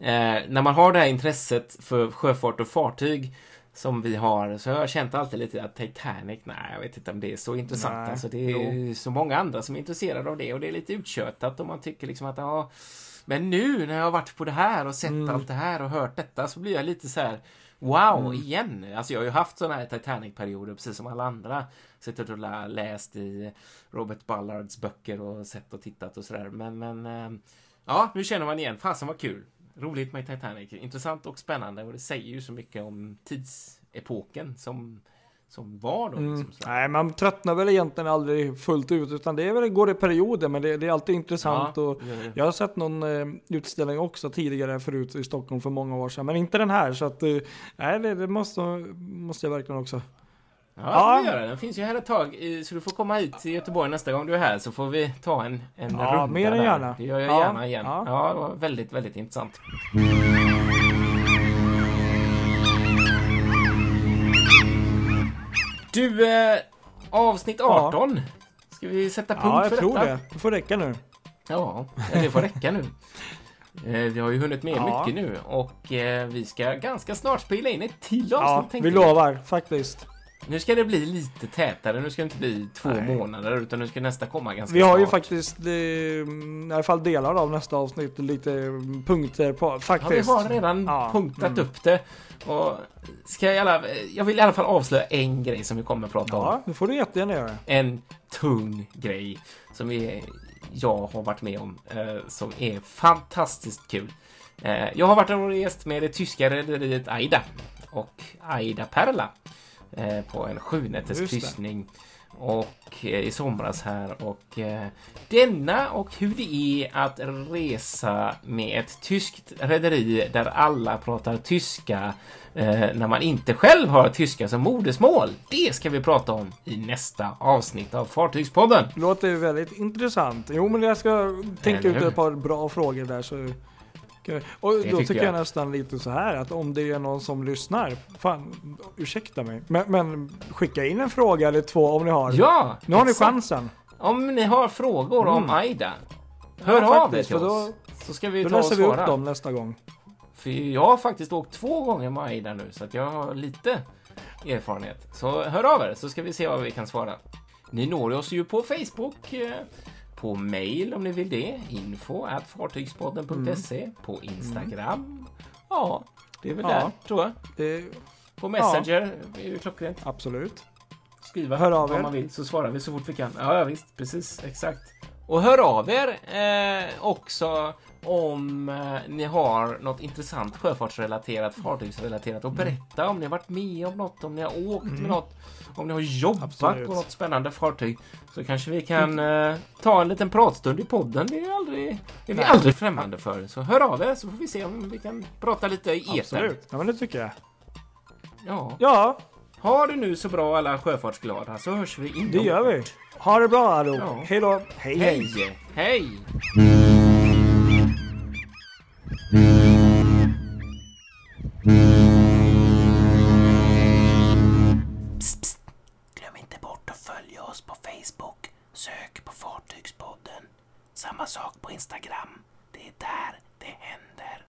när man har det här intresset för sjöfart och fartyg som vi har så har jag känt alltid lite att Titanic, nej jag vet inte om det är så intressant. Alltså, det är jo. så många andra som är intresserade av det och det är lite uttjötat och man tycker liksom att ja, men nu när jag har varit på det här och sett mm. allt det här och hört detta så blir jag lite så här Wow, mm. igen! Alltså jag har ju haft sådana här Titanic-perioder precis som alla andra. Suttit och läst i Robert Ballards böcker och sett och tittat och sådär. Men, men eh, ja, nu känner man igen. Fasen var kul! Roligt med Titanic. Intressant och spännande och det säger ju så mycket om tidsepoken som som var då. Mm. Liksom, Nej, man tröttnar väl egentligen aldrig fullt ut, utan det är väl, går i perioder, men det, det är alltid intressant. Ja, och jag har sett någon eh, utställning också tidigare förut i Stockholm för många år sedan, men inte den här. Så att, eh, det, det, måste, måste jag verkligen också. Ja, ja. göra. Den finns ju här ett tag, så du får komma hit till Göteborg nästa gång du är här så får vi ta en, en ja, runda mer än där. gärna. Det gör jag ja, gärna igen. Ja. ja, det var väldigt, väldigt intressant. Du, eh, avsnitt 18. Ska vi sätta punkt för detta? Ja, jag tror det. Det får räcka nu. Ja, det får räcka nu. Eh, vi har ju hunnit med ja. mycket nu och eh, vi ska ganska snart spela in ett till avsnitt. Ja, vi lovar faktiskt. Nu ska det bli lite tätare. Nu ska det inte bli två Nej. månader utan nu ska nästa komma ganska Vi har snart. ju faktiskt eh, i alla fall delar av nästa avsnitt lite punkter på faktiskt. Ja, vi har redan ja. punktat mm. upp det. Och ska jag, alla, jag vill i alla fall avslöja en grej som vi kommer att prata ja, om. Ja, det får du jättegärna göra. En tung grej som vi, jag har varit med om eh, som är fantastiskt kul. Eh, jag har varit och rest med det tyska rederiet Aida och Aida Perla på en sjunätters kryssning och eh, i somras här och eh, denna och hur det är att resa med ett tyskt rederi där alla pratar tyska eh, när man inte själv har tyska som modersmål. Det ska vi prata om i nästa avsnitt av Fartygspodden. Låter väldigt intressant. Jo, men jag ska tänka ut ett par bra frågor där så och då tycker jag. jag. nästan lite så här att om det är någon som lyssnar, fan, ursäkta mig, men, men skicka in en fråga eller två om ni har. Ja! Nu har ni chansen. Om ni har frågor mm. om Aida, hör ja, av er till oss. Då, så ska vi då ta läser vi upp dem nästa gång. För jag har faktiskt åkt två gånger med Aida nu, så att jag har lite erfarenhet. Så hör av er så ska vi se vad vi kan svara. Ni når oss ju på Facebook eh, på mail om ni vill det. Info at fartygspodden.se. Mm. På Instagram. Mm. Ja, det är väl ja. där tror jag. Det... På Messenger ja. är ju klockrent. Absolut. Skriva hör av er. man vill så svarar vi så fort vi kan. Ja, ja visst, precis, exakt. Och hör av er eh, också om eh, ni har något intressant sjöfartsrelaterat, fartygsrelaterat och berätta om ni har varit med om något, om ni har åkt mm. med något, om ni har jobbat Absolut. på något spännande fartyg så kanske vi kan eh, ta en liten pratstund i podden. Det är, aldrig, det är vi aldrig främmande för. Så hör av er så får vi se om vi kan prata lite i etern. Absolut, ja men det tycker jag. Ja. Ja. Ha det nu så bra alla sjöfartsglada så hörs vi inom Det gör vi. Ha det bra allihop. Ja. Hej då. Hej hej. Hej. hej. Psst, psst. Glöm inte bort att följa oss på Facebook. Sök på Fartygspodden. Samma sak på Instagram. Det är där det händer.